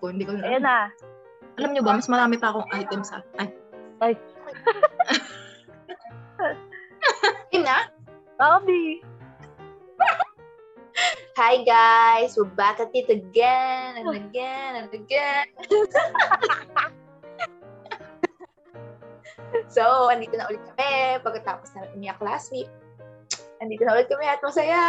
ko. Hindi ko na. Ayan na. Alam nyo ba, mas marami pa akong items sa... Ay. Ay. Yun na? Bobby. Hi guys! We're back at it again and again and again. so, andito na ulit kami pagkatapos na umiyak last week. Andito na ulit kami at masaya!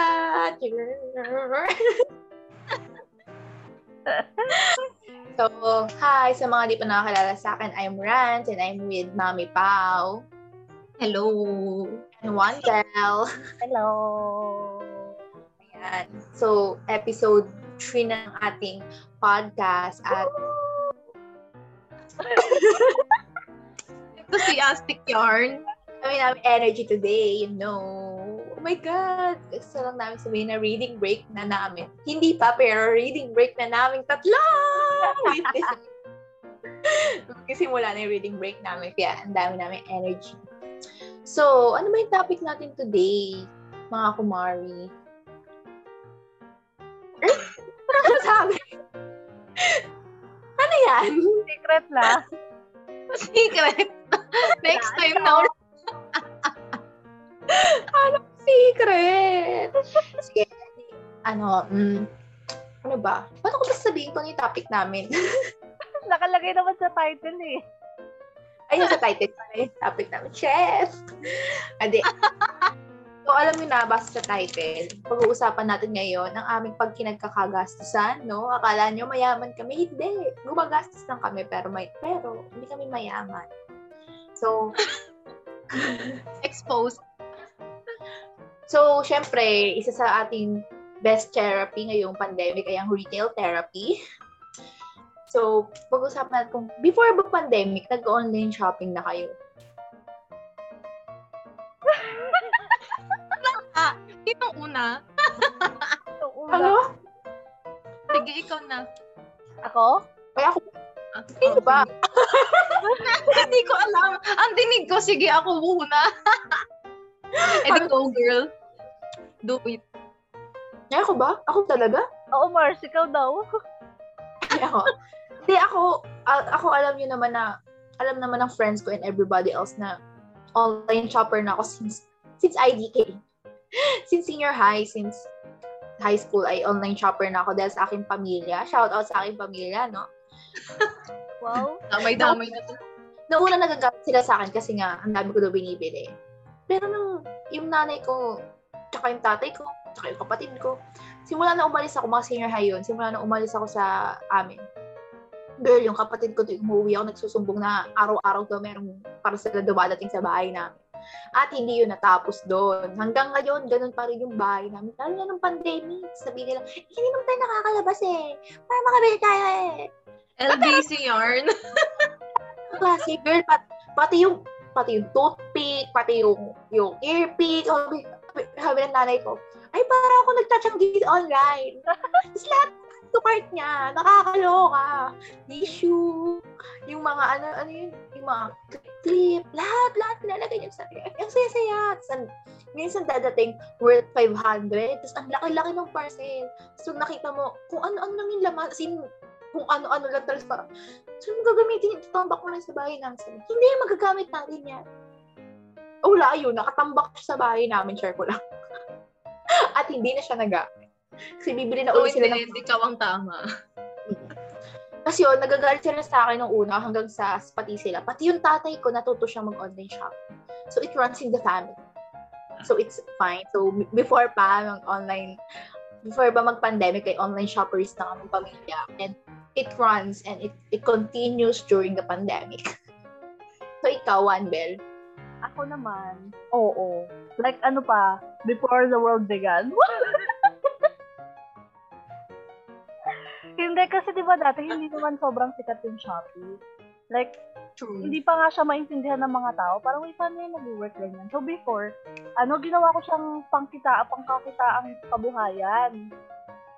so, hi sa mga di pa nakakilala sa akin. I'm Rance and I'm with Mami Pau. Hello! And Wantel. Hello. Ayan. So, episode 3 ng ating podcast at enthusiastic yarn. Kami namin energy today, you know. Oh my God! Gusto lang namin sabihin na reading break na namin. Hindi pa, pero reading break na namin tatlo! Magsisimula na yung reading break namin, kaya ang dami namin energy. So, ano ba yung topic natin today, mga kumari? Ano sabi? ano yan? Secret na. Secret. Next time na ulit. ano secret? Sige. Ano, mm, ano ba? Paano ko ba sabihin kung ano yung topic namin? Nakalagay naman sa title eh. Ayun sa title. Yung topic namin? Chef! Ade. So, alam niyo na, basta sa title, pag-uusapan natin ngayon ang aming pagkinagkakagastusan, no? Akala niyo mayaman kami? Hindi. Gumagastos lang kami, pero, may, pero hindi kami mayaman. So, exposed. So, syempre, isa sa ating best therapy ngayong pandemic ay ang retail therapy. So, pag-usapan natin kung before ba pandemic, nag-online shopping na kayo? Ah, itong una. Yung una. Ano? Sige, ikaw na. Ako? Ay, ako, Ah, hindi ba? Hindi ko alam. Ang dinig ko, sige, ako muna. Eh, go, girl. Do it. Ay, ako ba? Ako talaga? Oo, Mars, ikaw daw. Ay, ako. Hindi, ako, ako alam niyo naman na, alam naman ng friends ko and everybody else na online shopper na ako since, since IDK. since senior high, since high school ay online shopper na ako dahil sa aking pamilya. Shout out sa aking pamilya, no? Wow. Damay-damay na to. Nauna nagagamit sila sa akin kasi nga, ang dami ko daw binibili. Pero nung yung nanay ko, tsaka yung tatay ko, tsaka yung kapatid ko, simula na umalis ako, mga senior high yun, simula na umalis ako sa amin. Girl, yung kapatid ko, umuwi ako, nagsusumbong na araw-araw daw merong para sila dumadating sa bahay namin. At hindi yun natapos doon. Hanggang ngayon, ganun pa rin yung bahay namin. Lalo na nung pandemic, sabihin nila, "Eh, hindi naman tayo nakakalabas eh. Para makabili tayo eh. LBC yarn. klase, girl, pat, pati yung pati yung toothpick, pati yung yung earpick, sabi, sabi ng nanay ko, ay para ako nagtatsanggi online. Tapos lahat to cart niya, nakakaloka. Tissue, yung mga ano, ano yun, yung mga clip, lahat, lahat nilalagay niya sa Ang saya-saya. Tapos, minsan dadating worth 500, tapos ang laki-laki ng parcel. So, nakita mo, kung ano-ano lang yung laman, as in, kung ano-ano lang talaga parang, mo gagamitin yung tambak mo lang sa bahay namin? Sabi, hindi, magagamit natin yan. Oh, wala yun, nakatambak sa bahay namin, share ko lang. At hindi na siya nagamit. Kasi bibili na So, ulit sila ng hindi, ikaw ang tama. kasi yun, nagagalit sila sa akin nung una hanggang sa pati sila. Pati yung tatay ko natuto siya mag-online shopping. So it runs in the family. So it's fine. So before pa mag online before ba mag-pandemic ay online shoppers na kami pamilya and it runs and it it continues during the pandemic. So ikaw, Wanbel. Ako naman, oo. Like ano pa, before the world began. hindi kasi 'di ba dati hindi naman sobrang sikat yung Shopee. Like True. hindi pa nga siya maintindihan ng mga tao. Parang wait, paano yung nag-work ganyan? So before, ano, ginawa ko siyang pangkita, pangkakitaang kabuhayan.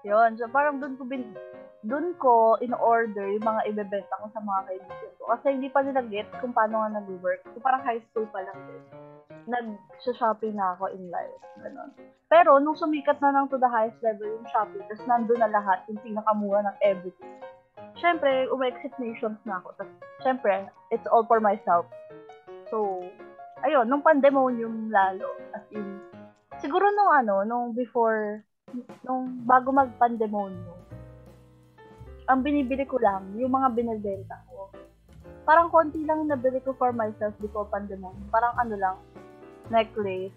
Yun. So parang doon ko bin, doon ko in-order yung mga ibebenta ko sa mga kaibigan ko. Kasi hindi pa nila get kung paano nga nag-work. So parang high school pa lang din. Nag-shopping na ako in life. Ganon. Pero nung sumikat na ng to the highest level yung Shopee, tapos nandun na lahat, yung pinakamura ng everything. syempre, umexit nations na ako. Tapos, syempre, it's all for myself. So, ayun, nung pandemonium lalo, as in, siguro nung ano, nung before, nung bago mag-pandemonium, ang binibili ko lang, yung mga binibenta ko. Parang konti lang yung nabili ko for myself before pandemonium. Parang ano lang, necklace.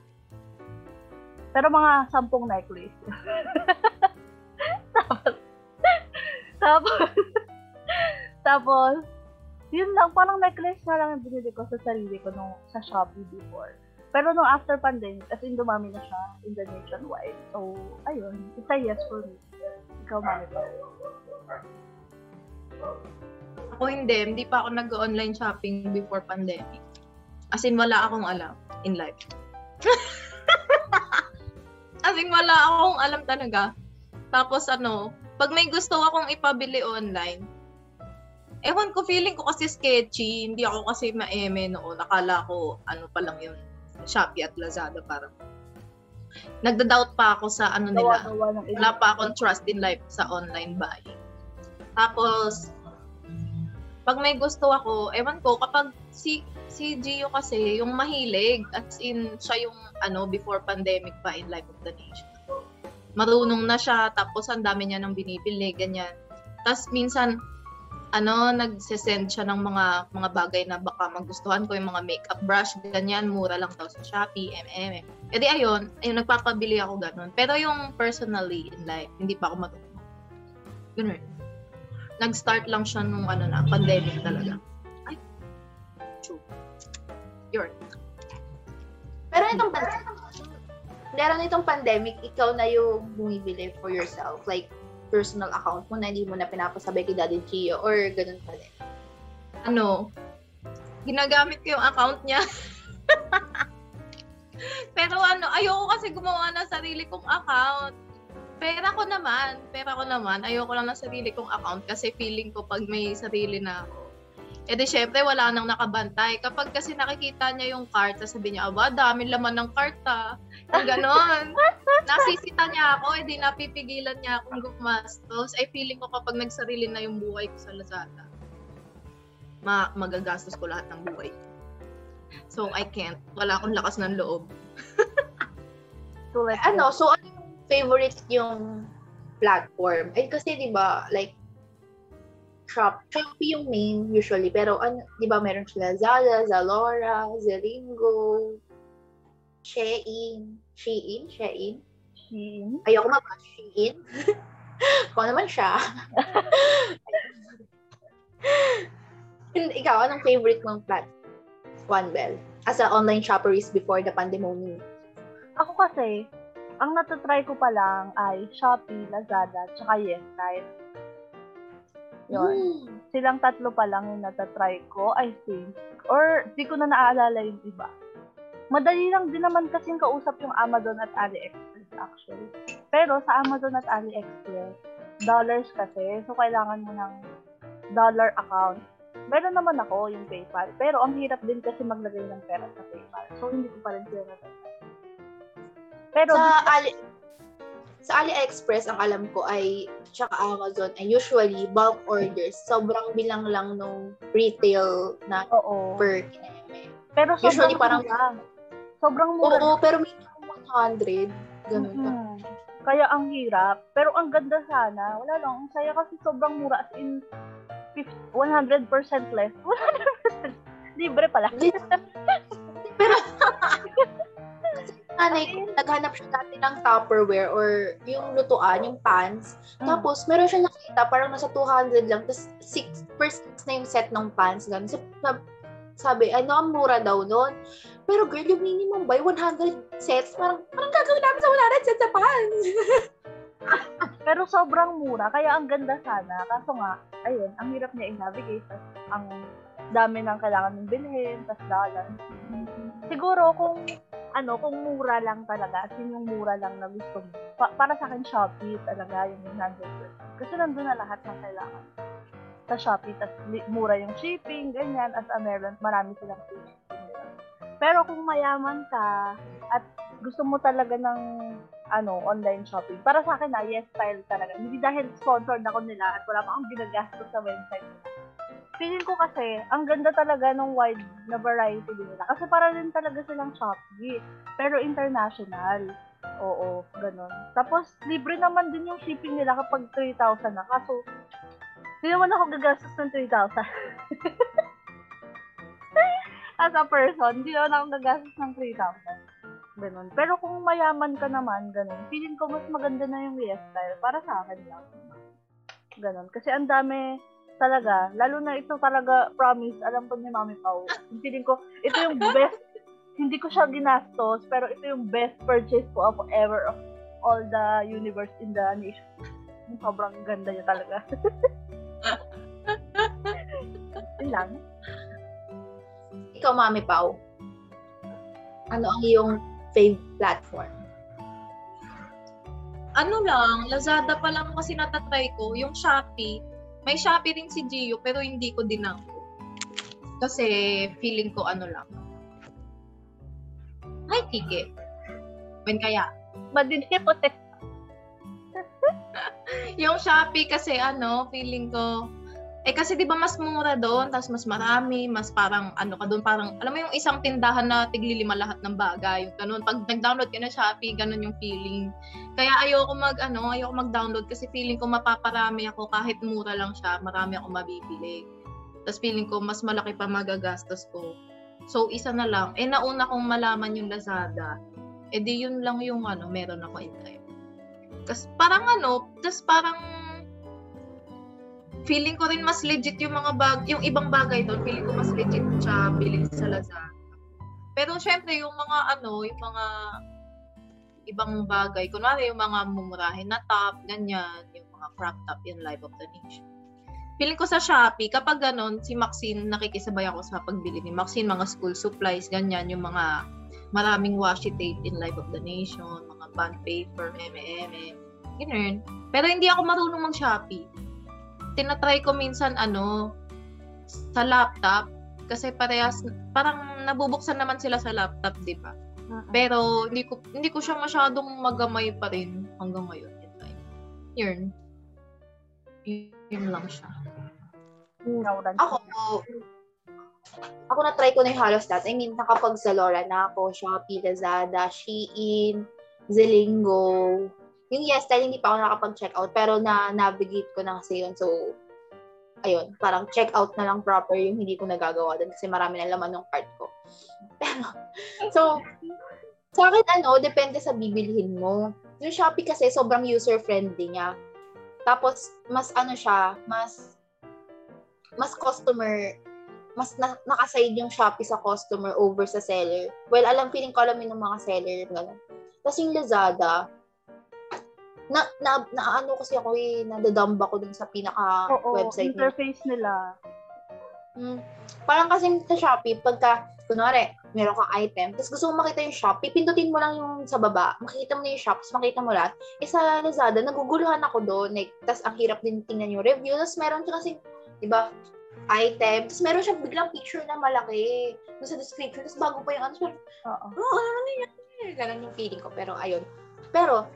Pero mga sampung necklace. tapos, tapos, tapos, yun lang, parang necklace na lang yung binili ko sa sarili ko nung sa Shopee before. Pero nung after pandemic, as in dumami na siya in the nationwide. So, ayun, it's a yes for me. Ikaw, ba? Ako hindi, hindi pa ako nag-online shopping before pandemic. As in, wala akong alam in life. As in, wala akong alam talaga. Tapos ano, pag may gusto akong ipabili online, ewan ko, feeling ko kasi sketchy. Hindi ako kasi maeme noon. Akala ko, ano pa lang yun, Shopee at Lazada parang. Nagda-doubt pa ako sa ano nila. Wala pa akong trust in life sa online buying. Tapos, pag may gusto ako, ewan ko, kapag si si Gio kasi, yung mahilig, as in, siya yung, ano, before pandemic pa in Life of the Nation. Marunong na siya, tapos ang dami niya nang binibili, ganyan. Tapos minsan, ano, nagsesend siya ng mga mga bagay na baka magustuhan ko, yung mga makeup brush, ganyan, mura lang daw sa Shopee, MM. E di ayun, ayun, nagpapabili ako ganun. Pero yung personally in life, hindi pa ako marunong. Ganun. Nag-start lang siya nung ano na, pandemic talaga. Ay, true. Yun. Pero itong pandemic, meron itong pandemic, ikaw na yung bumibili for yourself. Like, personal account mo na hindi mo na pinapasabay kay Daddy Gio or ganun pa din. Ano, ginagamit ko yung account niya. Pero ano, ayoko kasi gumawa ng sarili kong account. Pera ko naman, pera ko naman. Ayoko lang ng sarili kong account kasi feeling ko pag may sarili na ako. E di syempre, wala nang nakabantay. Kapag kasi nakikita niya yung cart, sabi niya, aba, dami laman ng cart ah. Yung ganon. Nasisita niya ako, edi napipigilan niya akong gumastos. Ay feeling ko kapag nagsarili na yung buhay ko sa Lazada, ma magagastos ko lahat ng buhay. So, I can't. Wala akong lakas ng loob. Ano, so ano favorite yung platform? Eh, kasi di ba, like, Shop, Shopee yung main usually, pero ano, di ba meron sila Zala, Zalora, Zelingo, Shein, Shein, Shein. Shein. Ayoko mabas Shein. Kung naman siya. Ikaw, anong favorite mong platform? One Bell. As an online shopperist before the pandemic. Ako kasi, ang natatry ko pa lang ay Shopee, Lazada, tsaka Yesite. Yun. Mm. Silang tatlo pa lang yung natatry ko, I think. Or, di ko na naaalala yung iba. Madali lang din naman kasing kausap yung Amazon at AliExpress actually. Pero sa Amazon at AliExpress, dollars kasi. So, kailangan mo ng dollar account. Meron naman ako yung PayPal. Pero ang hirap din kasi maglagay ng pera sa PayPal. So, hindi ko pa rin sila natatry. Pero, Sa Ali sa AliExpress, ang alam ko ay, tsaka Amazon, ay usually bulk orders. Sobrang bilang lang nung retail na oo. per kineme. Pero sobrang Usually parang- mura. Sobrang mura. Oo, pero may 100. Ganun pa. Mhm. Kaya ang hirap. Pero ang ganda sana. Wala lang. Ang saya kasi sobrang mura. As in, 50, 100% less. 100%. Libre pala. Pero, nanay ko, naghanap siya dati ng Tupperware or yung lutuan, yung pans. Mm. Tapos, meron siya nakita, parang nasa 200 lang. Tapos, 6 persons na yung set ng pans. Ganun. So, sab- sabi, ano, ang mura daw nun. Pero girl, yung minimum buy, 100 sets. Parang, parang gagawin namin sa 100 sets sa pans. Pero sobrang mura. Kaya ang ganda sana. Kaso nga, ayun, ang hirap niya i-navigate. Ang dami ng kailangan mong bilhin. Tapos dollar. Siguro kung ano, kung mura lang talaga, as in yung mura lang na gusto mo. Pa- para sa akin, Shopee talaga yung 100%. Kasi nandun na lahat ng kailangan. Sa Shopee, tas mura yung shipping, ganyan. As a meron, marami silang shipping. Pero kung mayaman ka, at gusto mo talaga ng ano, online shopping. Para sa akin na, yes, style talaga. Hindi dahil sponsored ako nila at wala pa akong ginagastos sa website nila. Feeling ko kasi, ang ganda talaga ng wide na variety din nila. Kasi para rin talaga silang Shopee. Pero international. Oo, ganun. Tapos, libre naman din yung shipping nila kapag 3,000 na. Kaso, hindi naman ako gagastos ng 3,000. As a person, hindi naman ako gagastos ng 3,000. Ganun. Pero kung mayaman ka naman, ganun, feeling ko mas maganda na yung hairstyle para sa akin lang. Ganun. Kasi ang dami talaga, lalo na ito talaga, promise, alam ko ni Mami Pau. Feeling ko, ito yung best, hindi ko siya ginastos, pero ito yung best purchase ko of ever of all the universe in the nation. Sobrang ganda niya talaga. Yun lang. Ikaw, Mami Pau, ano ang iyong fave platform? Ano lang, Lazada pa lang kasi natatry ko. Yung Shopee, may Shopee rin si Gio, pero hindi ko din ako. Kasi feeling ko ano lang. Ay, Kike. When kaya? Madilim po, te. Yung Shopee kasi ano, feeling ko, eh kasi 'di ba mas mura doon, tapos mas marami, mas parang ano ka doon, parang alam mo yung isang tindahan na tiglilima lahat ng bagay, yung ganun. Pag nag-download ka na Shopee, ganun yung feeling. Kaya ayoko mag ano, ayoko mag-download kasi feeling ko mapaparami ako kahit mura lang siya, marami ako mabibili. Tapos feeling ko mas malaki pa magagastos ko. So isa na lang. Eh nauna kong malaman yung Lazada. Eh di yun lang yung ano, meron ako in time. Kasi parang ano, just parang feeling ko rin mas legit yung mga bag, yung ibang bagay doon, feeling ko mas legit siya bilhin sa Lazada. Pero syempre yung mga ano, yung mga ibang bagay, kunwari yung mga mumurahin na top, ganyan, yung mga crop top, yung Life of the Nation. Feeling ko sa Shopee, kapag ganon, si Maxine, nakikisabay ako sa pagbili ni Maxine, mga school supplies, ganyan, yung mga maraming washi tape in Life of the Nation, mga bond paper, eme-eme, ganun. Pero hindi ako marunong mag-Shopee tinatry ko minsan ano sa laptop kasi parehas parang nabubuksan naman sila sa laptop, 'di ba? Pero hindi ko hindi ko siya masyadong magamay pa rin hanggang ngayon. Yun. Yun lang siya. Ako, ako na-try ko na yung halos lahat. I mean, nakapag Zalora na ako, Shopee, Lazada, Shein, Zelingo, yung yes style, hindi pa ako nakapag-check out, pero na-navigate ko na kasi yun. So, ayun, parang check out na lang proper yung hindi ko nagagawa din kasi marami na laman ng cart ko. Pero, so, sa akin, ano, depende sa bibilhin mo. Yung Shopee kasi, sobrang user-friendly niya. Tapos, mas ano siya, mas, mas customer, mas na, nakaside yung Shopee sa customer over sa seller. Well, alam, feeling ko alam yun ng mga seller, gano'n. Tapos yung Lazada, na, na, na ano kasi ako eh, nadadamba ko dun sa pinaka Oo, website interface nila. Hmm. Parang kasi sa Shopee, pagka, kunwari, meron kang item, tapos gusto mo makita yung shop, pipindutin mo lang yung sa baba, makikita mo na yung shop, tapos makita mo lahat. Eh sa Lazada, naguguluhan ako doon, like, tapos ang hirap din tingnan yung review, tapos meron siya kasi, di ba, item, tapos meron siya biglang picture na malaki, doon sa description, tapos bago pa yung ano, siya, Oo. oh, ano na yan? Ganun yung feeling ko, pero ayun. Pero,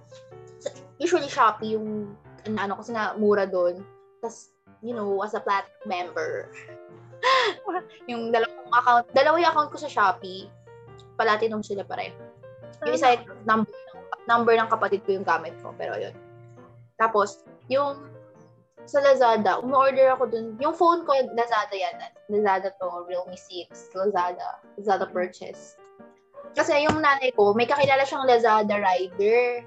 usually Shopee yung ano kasi na mura doon. Tapos, you know, as a platinum member, yung dalawang account, dalawa yung account ko sa Shopee, platinum sila pareho. Yung isa, number, number ng kapatid ko yung gamit ko, pero yun. Tapos, yung sa Lazada, umorder ako dun. Yung phone ko, Lazada yan. Lazada to, Realme 6, Lazada, Lazada purchase. Kasi yung nanay ko, may kakilala siyang Lazada rider.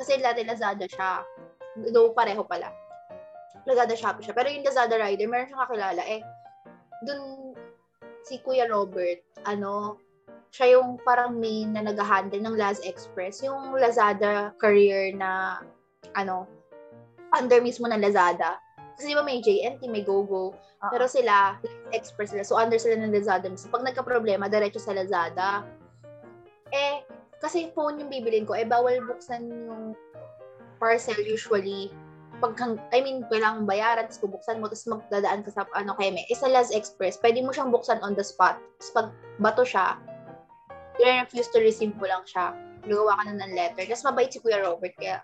Kasi dati Lazada siya. Though pareho pala. Lazada Shopee siya. Pero yung Lazada rider, meron siyang kakilala. Eh, dun si Kuya Robert, ano, siya yung parang main na nag-handle ng Laz Express. Yung Lazada career na, ano, under mismo ng Lazada. Kasi di ba may JNT, may GoGo. Uh-huh. Pero sila, Express sila. So, under sila ng Lazada. So, pag nagka-problema, diretso sa Lazada. Eh, kasi phone yung bibilin ko, eh, bawal buksan yung parcel usually. Pag, I mean, kailangan bayaran, tapos bubuksan mo, tapos magdadaan ka sa, ano, keme. Eh, sa Laz Express, pwede mo siyang buksan on the spot. Tapos pag bato siya, i-refuse to receive mo lang siya. Nagawa ka na ng letter. Tapos mabait si Kuya Robert, kaya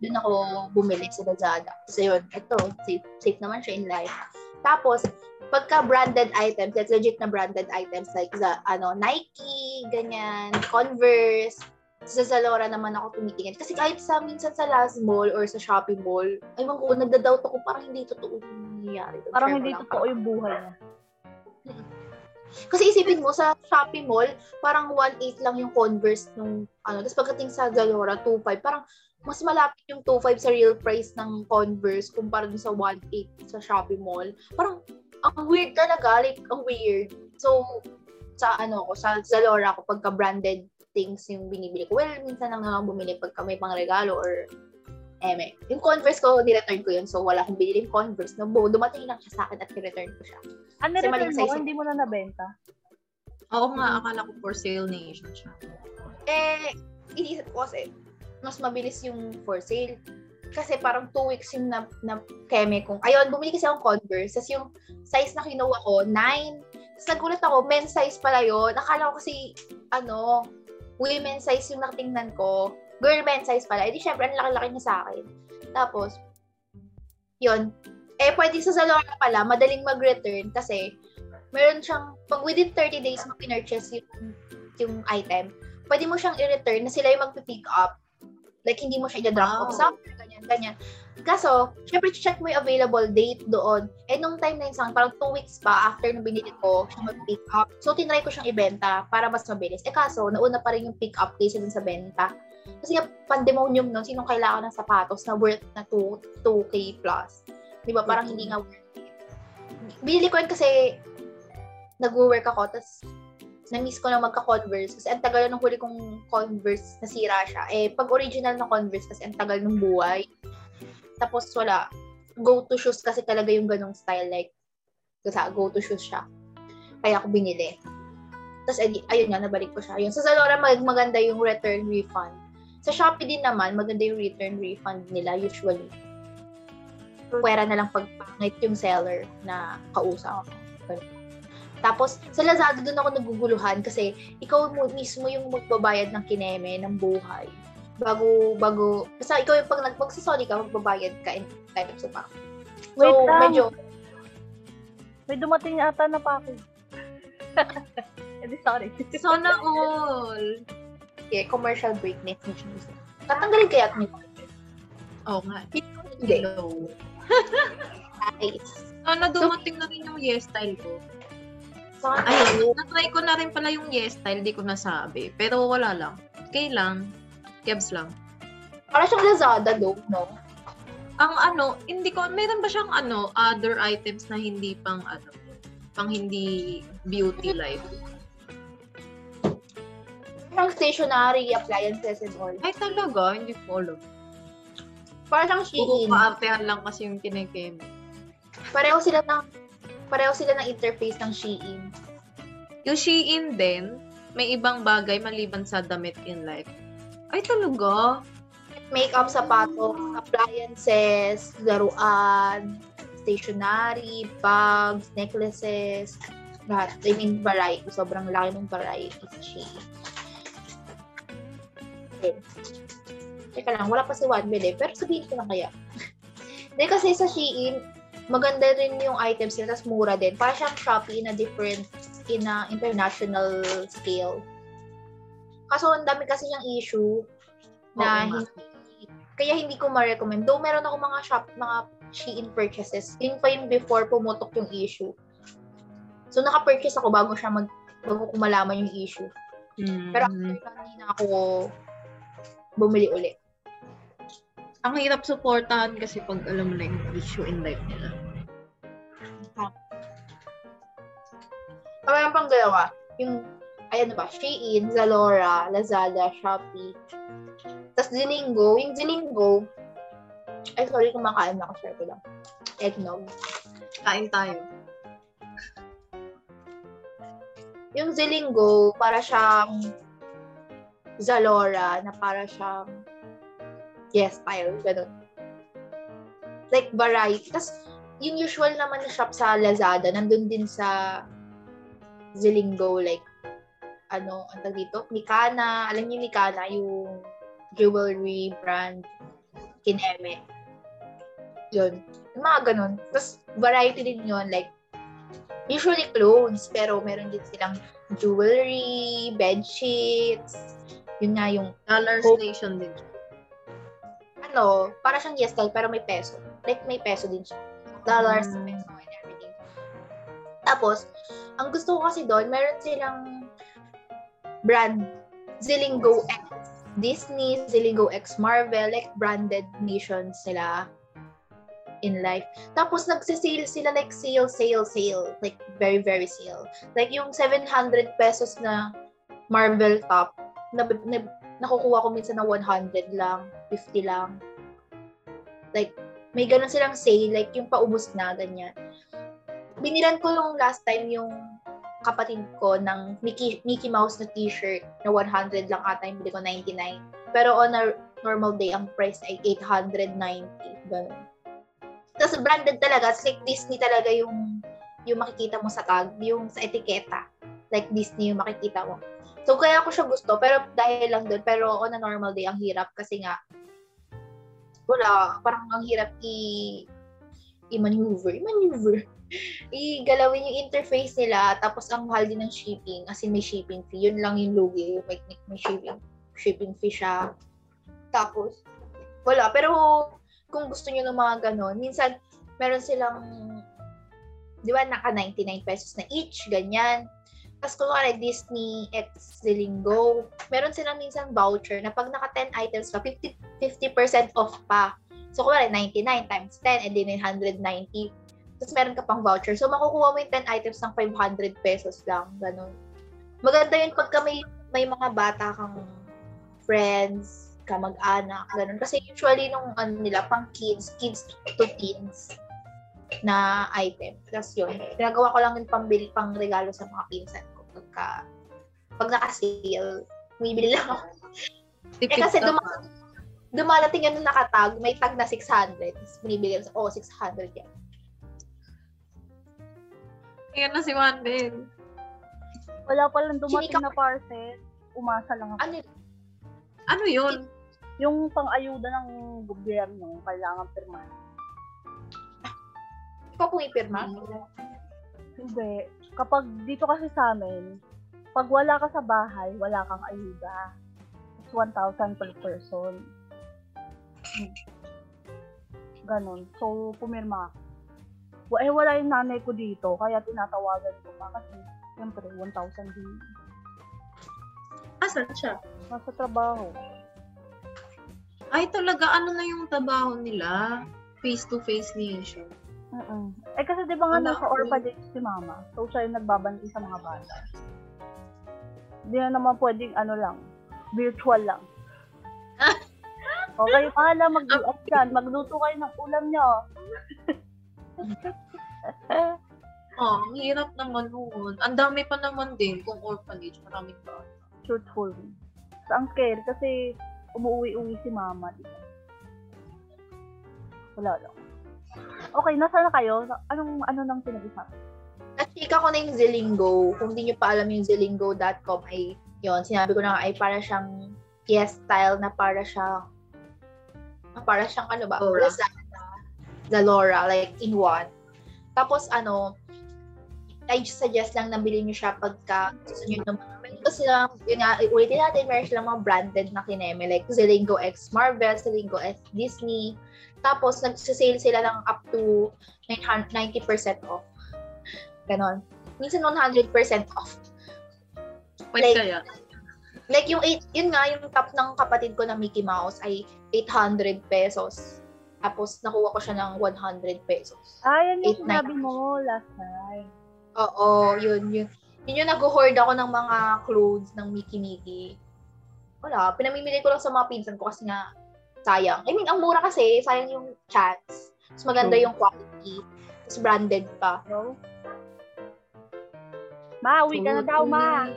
doon ako bumili sa Lazada. Kasi yun, ito, safe, safe naman siya in life. Tapos, pagka branded items, that's legit na branded items like the, ano, Nike, ganyan, Converse, sa Zalora naman ako tumitingin. Kasi kahit sa minsan sa Last Mall or sa Shopee Mall, ay ko, nagda-doubt ako, parang hindi totoo yung nangyayari. Parang hindi lang, totoo yung buhay niya. Kasi isipin mo, sa Shopee Mall, parang 1.8 lang yung Converse nung, ano, tapos pagdating sa Zalora, 2.5, parang mas malapit yung 2.5 sa real price ng Converse kumpara dun sa 1.8 sa Shopee Mall. Parang, ang weird talaga, like, ang weird. So, sa ano ko, sa Zalora ko, pagka branded things yung binibili ko. Well, minsan lang naman bumili pagka may pang regalo or eme. Yung Converse ko, nireturn ko yun. So, wala akong binili Converse. No, dumating lang siya sa akin at nireturn ko siya. Ano Kasi return maling mo? size. Hindi mo na nabenta? Oo nga, akala ko for sale nation siya. Eh, iniisip ko kasi, mas mabilis yung for sale. Kasi parang two weeks yung na, na keme kong, ayun, bumili kasi akong Converse. Tapos yung size na kinuha ko, 9. Tapos nagulat ako, men's size pala yun. Akala ko kasi, ano, women's size yung nakatingnan ko. Girl men's size pala. Eh di syempre, ang laki-laki niya sa akin. Tapos, yun. Eh, pwede sa Zalora pala, madaling mag-return kasi meron siyang, pag within 30 days mo pinurchase yung, yung item, pwede mo siyang i-return na sila yung magpipick up. Like, hindi mo siya i-drop off Wow. somewhere, ganyan, ganyan. Kaso, syempre, check mo yung available date doon. Eh, nung time na yun, parang two weeks pa after nung binili ko, siya mag-pick up. So, tinry ko siyang ibenta para mas mabilis. Eh, kaso, nauna pa rin yung pick up kaysa dun sa benta. Kasi nga, pandemonium nun, sinong kailangan ng sapatos na worth na 2, 2K plus. Di ba? Parang hindi nga worth it. Binili ko yun kasi nag-work ako, tapos na-miss ko na magka-Converse kasi ang tagal nung huli kong Converse nasira siya. Eh, pag original na Converse kasi ang tagal nung buhay. Tapos wala. Go-to shoes kasi talaga yung ganong style. Like, go-to shoes siya. Kaya ako binili. Tapos, edi, ayun nga, nabalik ko siya. Yun. Sa Zalora, mag maganda yung return refund. Sa Shopee din naman, maganda yung return refund nila usually. Pwera na lang pagpangit yung seller na kausap. Tapos, sa Lazada doon ako naguguluhan kasi ikaw mo mismo yung magbabayad ng kineme ng buhay. Bago, bago, basta ikaw yung pag nagpagsasoli ka, magbabayad ka in types of pa. So, Wait lang. medyo, May dumating ata na package. Sorry. Sana all. okay, commercial break next ni Tuesday. Tatanggalin kaya nito? Oo nga. Hindi. Hello. Nice. Sana dumating na rin yung yes style ko. Ayun, na-try ko na rin pala yung yes style, di ko nasabi. Pero wala lang. Okay lang. Kebs lang. para siyang Lazada though, no? Ang ano, hindi ko, meron ba siyang ano, other items na hindi pang ano, pang hindi beauty life? Parang stationary, appliances and all. Ay talaga, hindi ko alam. Para siyang Puro Shein. kaartehan lang kasi yung kinikim. Pareho sila ng pareho sila ng interface ng Shein. Yung Shein din, may ibang bagay maliban sa damit in life. Ay talaga? Makeup, sapatos, appliances, laruan, stationery, bags, necklaces, lahat. I mean, variety. Sobrang laki ng variety sa Shein. Okay. Teka lang, wala pa si Wanbel eh. Pero sabihin ko na kaya. Hindi kasi sa Shein, maganda rin yung items nila, tapos mura din. Para siyang Shopee in a different, in a international scale. Kaso ang dami kasi siyang issue na Oo hindi, kaya hindi ko ma-recommend. Though meron ako mga shop, mga Shein purchases. Yun pa yung before pumutok yung issue. So naka-purchase ako bago siya mag bago ko malaman yung issue. Pero after Mm. nun, hindi na ako bumili uli. Ang hirap supportahan kasi pag alam mo na yung issue in life nila. Kaya pang dalawa, yung, ayan ba, Shein, Zalora, Lazada, Shopee. Tapos Zilingo, yung Zilingo, ay sorry, kumakain na ako, share ko lang. Eggnog. Kain tayo. Yung Zilingo, para siyang Zalora, na para siyang yes, style, ganun. Like, variety. Tapos, yung usual naman na shop sa Lazada, nandun din sa Zilingo, like, ano, ang tag dito, Mikana. Alam niyo Mikana, yung jewelry brand Kineme. Yun. Yung mga ganun. Tapos, variety din yun. Like, usually clothes, pero meron din silang jewelry, bed sheets, yun nga yung, Dollar Oh. station din. Ano, para siyang yes style, pero may peso. Like, may peso din siya. Dollars, Mm. peso, and everything. Tapos, ang gusto ko kasi doon, meron silang brand, Zilingo X Disney, Zilingo X Marvel, like branded nations sila in life. Tapos, nagsisale sila like sale, sale, sale. Like, very, very sale. Like, yung 700 pesos na Marvel top, na, na, nakukuha ko minsan na 100 lang, 50 lang. Like, may ganun silang sale, like yung paubos na, ganyan. Binilan ko yung last time yung kapatid ko ng Mickey, Mickey Mouse na t-shirt na 100 lang ata yung bili ko 99. Pero on a normal day, ang price ay 890. Ganun. Tapos branded talaga. It's like Disney talaga yung yung makikita mo sa tag, yung sa etiketa. Like Disney yung makikita mo. So, kaya ako siya gusto. Pero dahil lang doon. Pero on a normal day, ang hirap. Kasi nga, wala. Parang ang hirap i- i-maneuver. I-maneuver. I-galawin yung interface nila. Tapos, ang mahal din ng shipping. As in, may shipping fee. Yun lang yung lugi. May, may, may shipping, shipping fee siya. Tapos, wala. Pero, kung gusto nyo ng mga ganon, minsan, meron silang, di ba, naka 99 pesos na each, ganyan. Tapos kunwari Disney X Zilingo, meron silang minsan voucher na pag naka 10 items pa, 50, 50% off pa. So kunwari 99 times 10, edi 990. Tapos meron ka pang voucher. So makukuha mo yung 10 items ng 500 pesos lang. Ganun. Maganda yun pagka may, may mga bata kang friends, kamag-anak, ganun. Kasi usually nung ano nila, pang kids, kids to teens na item. Tapos yun, ginagawa ko lang yung pambili, pang regalo sa mga pinsan Pagka, pag naka-sale, bumibili lang ako. Eh kasi ka duma- dumalating yan nakatag, may tag na 600. Tapos binibili ko, oh, 600 yan. Ayan na si Wandel. Wala pa lang dumating Chinika- na parcel. Umasa lang ako. Ano yun? Ano yun? Yung pang-ayuda ng gobyerno, kailangan pirmahan. Ikaw pumipirma? Hindi. Kapag dito kasi sa amin, pag wala ka sa bahay, wala kang ayuda. It's 1,000 per person. Ganon. So, pumirma ako. Eh, wala yung nanay ko dito, kaya tinatawagan ko pa kasi, siyempre, 1,000 din. Asan siya? Nasa trabaho. Ay, talaga, ano na yung trabaho nila? Face-to-face nation. Mm-mm. Eh kasi di ba nga nasa ako. orphanage si mama, so siya yung nagbabanti sa mga bata. Hindi na naman pwedeng ano lang, virtual lang. okay, pahala mag-US yan. Magluto kayo ng ulam nyo. Oh, ang hirap naman noon. Ang dami pa naman din kung orphanage. Maraming bata. Truthful. So, ang scary kasi umuwi-uwi si mama. Di ba? Wala lang. Okay, nasa na kayo? Anong, ano nang pinag-usapan? Nachika ko na yung Zilingo. Kung hindi nyo pa alam yung zilingo.com ay yon sinabi ko na nga, ay para siyang yes style na para siyang ah, para siyang ano ba? Zalora. Zalora, like in one. Tapos ano, I suggest lang na bilhin nyo siya pagka gusto nyo ng mga meron kasi sila, yun nga, ulitin natin, meron silang mga branded na kineme, like Zilingo X Marvel, Zilingo X Disney. Tapos, nagsisale sila ng up to 900 90% off. Ganon. Minsan 100% off. Pwede Like- kaya? Like yung eight, yun nga, yung top ng kapatid ko na Mickey Mouse ay 800 pesos. Tapos nakuha ko siya ng 100 pesos. Ah, yan yung sinabi mo last time. Oo, yun, yun. Yun yung nag-hoard ako ng mga clothes ng Mickey Mickey. Wala, pinamimili ko lang sa mga pinsan ko kasi nga sayang. I mean, ang mura kasi, sayang yung chance. Mas maganda yung quality. Mas branded pa. No? Ma, uwi ka na daw, ma.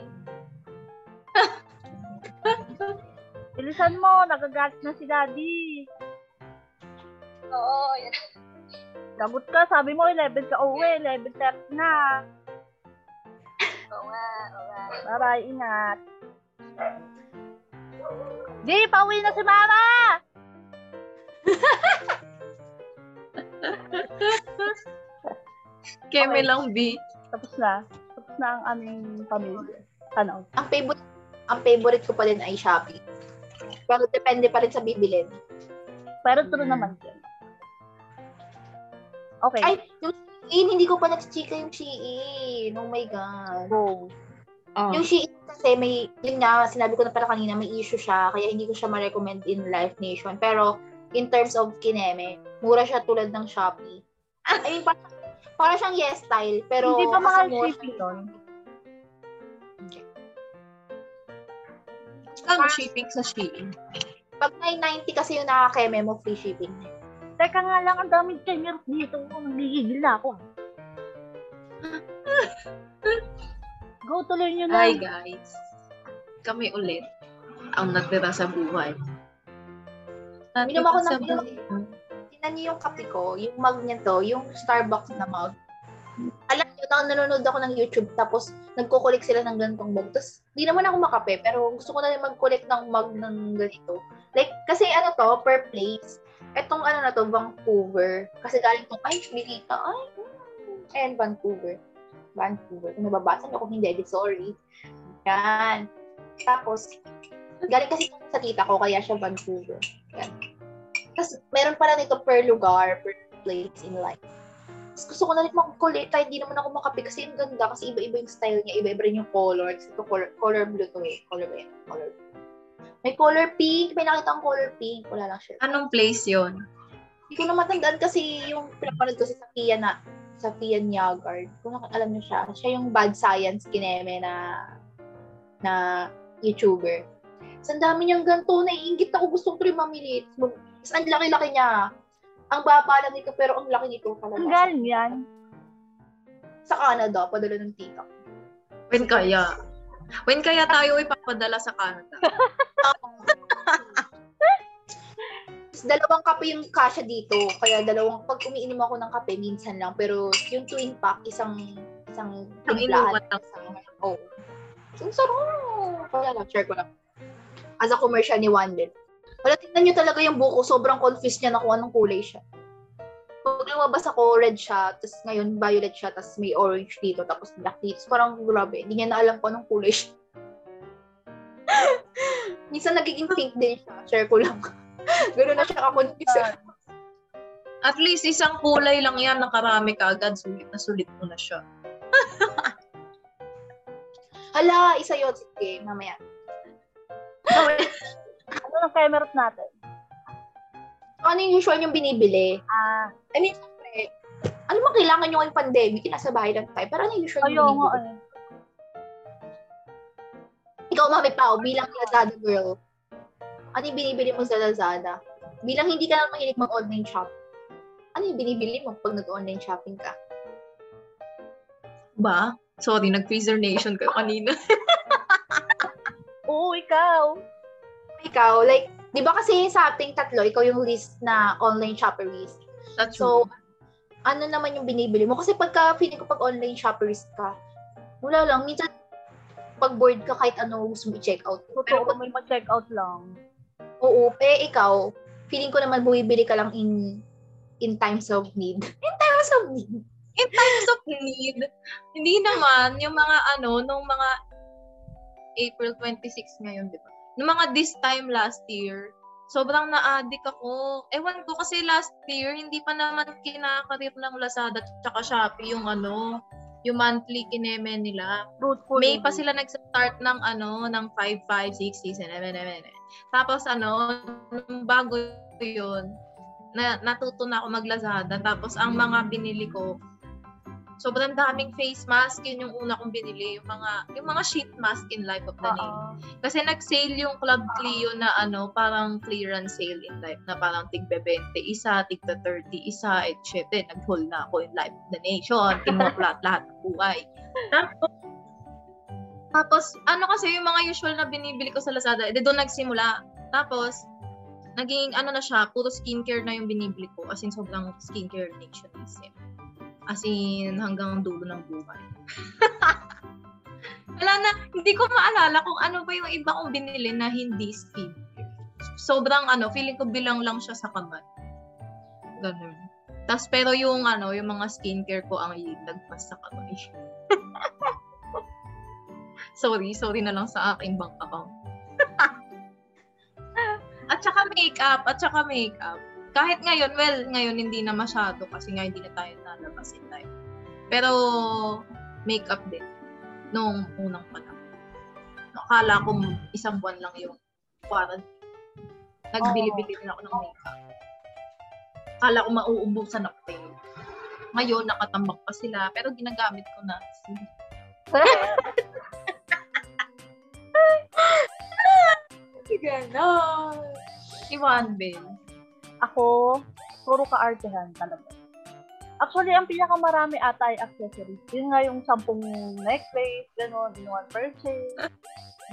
Bilisan mo, nagagalit na si daddy. Oo, yan. Lagot ka, sabi mo 11 ka uwi, 11.30 na. Oo nga, oo nga. Bye-bye, ingat. Di, pauwi na si mama! Keme Okay. lang, B. Tapos na. Tapos na ang aming pamilya. Ano? Ang favorite, ang favorite ko pa din ay Shopee. Pero depende pa rin sa bibilin. Pero true Mm. naman din. Okay. Ay, yung Shein, hindi ko pa nag-chika yung Shein. Oh my God. go. Oh. Yung Shein kasi may, yun nga, sinabi ko na pala kanina, may issue siya, kaya hindi ko siya ma-recommend in Life Nation. Pero, in terms of kineme, mura siya tulad ng Shopee. I mean, para, para siyang yes style, pero Hindi ba mahal mura shipping nun? Ang shipping sa Shein. Pag 990 kasi yung nakakeme mo, free shipping. Teka nga lang, ang daming cameras dito. Nagigigil na ako. Go, tuloy nyo na. Hi, guys. Kami ulit ang natira sa buhay. Minom ako ng milk. Tingnan niyo yung kape ko, yung mug niya to, yung Starbucks na mug. Alam niyo, na nanonood ako ng YouTube, tapos nagko-collect sila ng ganitong mug. Tapos, di naman ako makape, pero gusto ko na rin mag-collect ng mug ng ganito. Like, kasi ano to, per place. Etong ano na to, Vancouver. Kasi galing tong, ay, Milita, ay, mm. Ayan, Vancouver. Vancouver. Kung nababasa niyo, kung hindi, di sorry. Yan. Tapos, galing kasi sa tita ko, kaya siya Vancouver. Yan. Tapos, meron pala nito per lugar, per place in life. Tapos gusto ko na rin mag-collect, kahit di naman ako makapi kasi ang ganda, kasi iba-iba yung style niya, iba-iba rin yung color. Kasi ito color, color blue to eh. Color ba yan? Color blue. May color pink, may nakita akong color pink. Wala lang siya. Anong place yon? Hindi ko na matandaan kasi yung pinapanood ko si Safia na Safia Nyagard. Kung alam niyo siya, siya yung bad science kineme na na YouTuber. So, ang dami niyang ganito, naiingit ako, gusto ko rin mamili. Tapos, ang laki-laki niya. Ang baba lang nito, pero ang laki nito Ang talaga. galing yan. Sa Canada, padala ng tita. When kaya? When kaya tayo ipapadala sa Canada? Dalawang kape yung kasha dito. Kaya dalawang, pag umiinom ako ng kape, minsan lang. Pero yung twin pack, isang isang Ang timplahan. Oo. Oh. So, sarap. Wala lang, share ko lang. As a commercial ni Wandel. Wala, tingnan nyo talaga yung buko. Sobrang confused niya na kung anong kulay siya. Pag lumabas ako, red siya. Tapos ngayon, violet siya. Tapos may orange dito. Tapos black dito. Tapos parang grabe. Hindi niya na alam kung anong kulay siya. Minsan nagiging pink din siya. Share ko lang. Ganoon na siya ka-confused. At least isang kulay lang yan, nakarami ka agad, sulit na sulit mo na siya. Hala, isa yun. Sige, mamaya. Ano ang cameras natin? Ano yung usual yung binibili? Ah, I mean, syempre, ano man kailangan nyo ngayong pandemic, nasa bahay lang tayo. Pero ano yung usual ayaw yung nga binibili? eh. Ikaw, Mami Pao, bilang Lazada girl, ano yung binibili mo sa Lazada? Bilang hindi ka lang mahilig mag-online shop, ano yung binibili mo pag nag-online shopping ka? Ba? Sorry, nag-freezer nation kayo kanina. Oo, ikaw. Ikaw, like, di ba kasi sa ating tatlo, ikaw yung list na online shopperist. That's So, ano naman yung binibili mo? Kasi pagka, feeling ko pag online shopperist ka, wala lang, minsan, pag bored ka kahit ano gusto mo i-check out. Pero pag may ma-check out lang. Oo, eh ikaw, feeling ko naman bumibili ka lang in in times of need. In times of need. in times of need, hindi naman, yung mga ano, nung mga April 26 ngayon, di ba? Nung mga this time last year, sobrang na-addict ako. Ewan ko kasi last year, hindi pa naman kinakarir ng Lazada at Shopee yung ano, yung monthly kineme nila. Fruitful. May pa sila nag-start ng ano, ng 5, 5, 6, 7, 7, 7. Tapos ano, bago yun, na, natuto na ako mag-Lazada. Tapos ang mga binili ko, sobrang daming face mask. Yun yung una kong binili. Yung mga, yung mga sheet mask in Life of the Name. Oo. Kasi nag-sale yung Club Clio na ano, parang clearance sale in life na parang tigbe 20 isa, tigbe 30 isa, et syempre, nag-haul na ako in Life of the Nation, kinuha ko lahat, lahat ng buhay. Tapos, tapos, ano kasi yung mga usual na binibili ko sa Lazada, edi doon nagsimula. Tapos, naging ano na siya, puro skincare na yung binibili ko. As in, sobrang skincare nationism. As in, hanggang dulo ng buhay. Wala na, hindi ko maalala kung ano pa yung iba kong binili na hindi skin. Sobrang ano, feeling ko bilang lang siya sa kamay. Ganun. Tapos pero yung ano, yung mga skincare ko ang lagpas sa kamay. sorry, sorry na lang sa aking bank account. at saka makeup, at saka makeup. Kahit ngayon, well, ngayon hindi na masyado kasi nga hindi na tayo nalabas in time. Pero makeup din nung unang panahon. Akala ko isang buwan lang yung quarantine. Nagbili-bili din ako ng makeup. Akala ko mauubusan ako eh. Ngayon, nakatambak pa sila, pero ginagamit ko na. Ganon. Iwan, Ben. Ako, puro ka-artehan talaga. Actually, ang pinakamarami ata ay accessories. Yun nga yung sampung necklace, gano'n, in one purchase.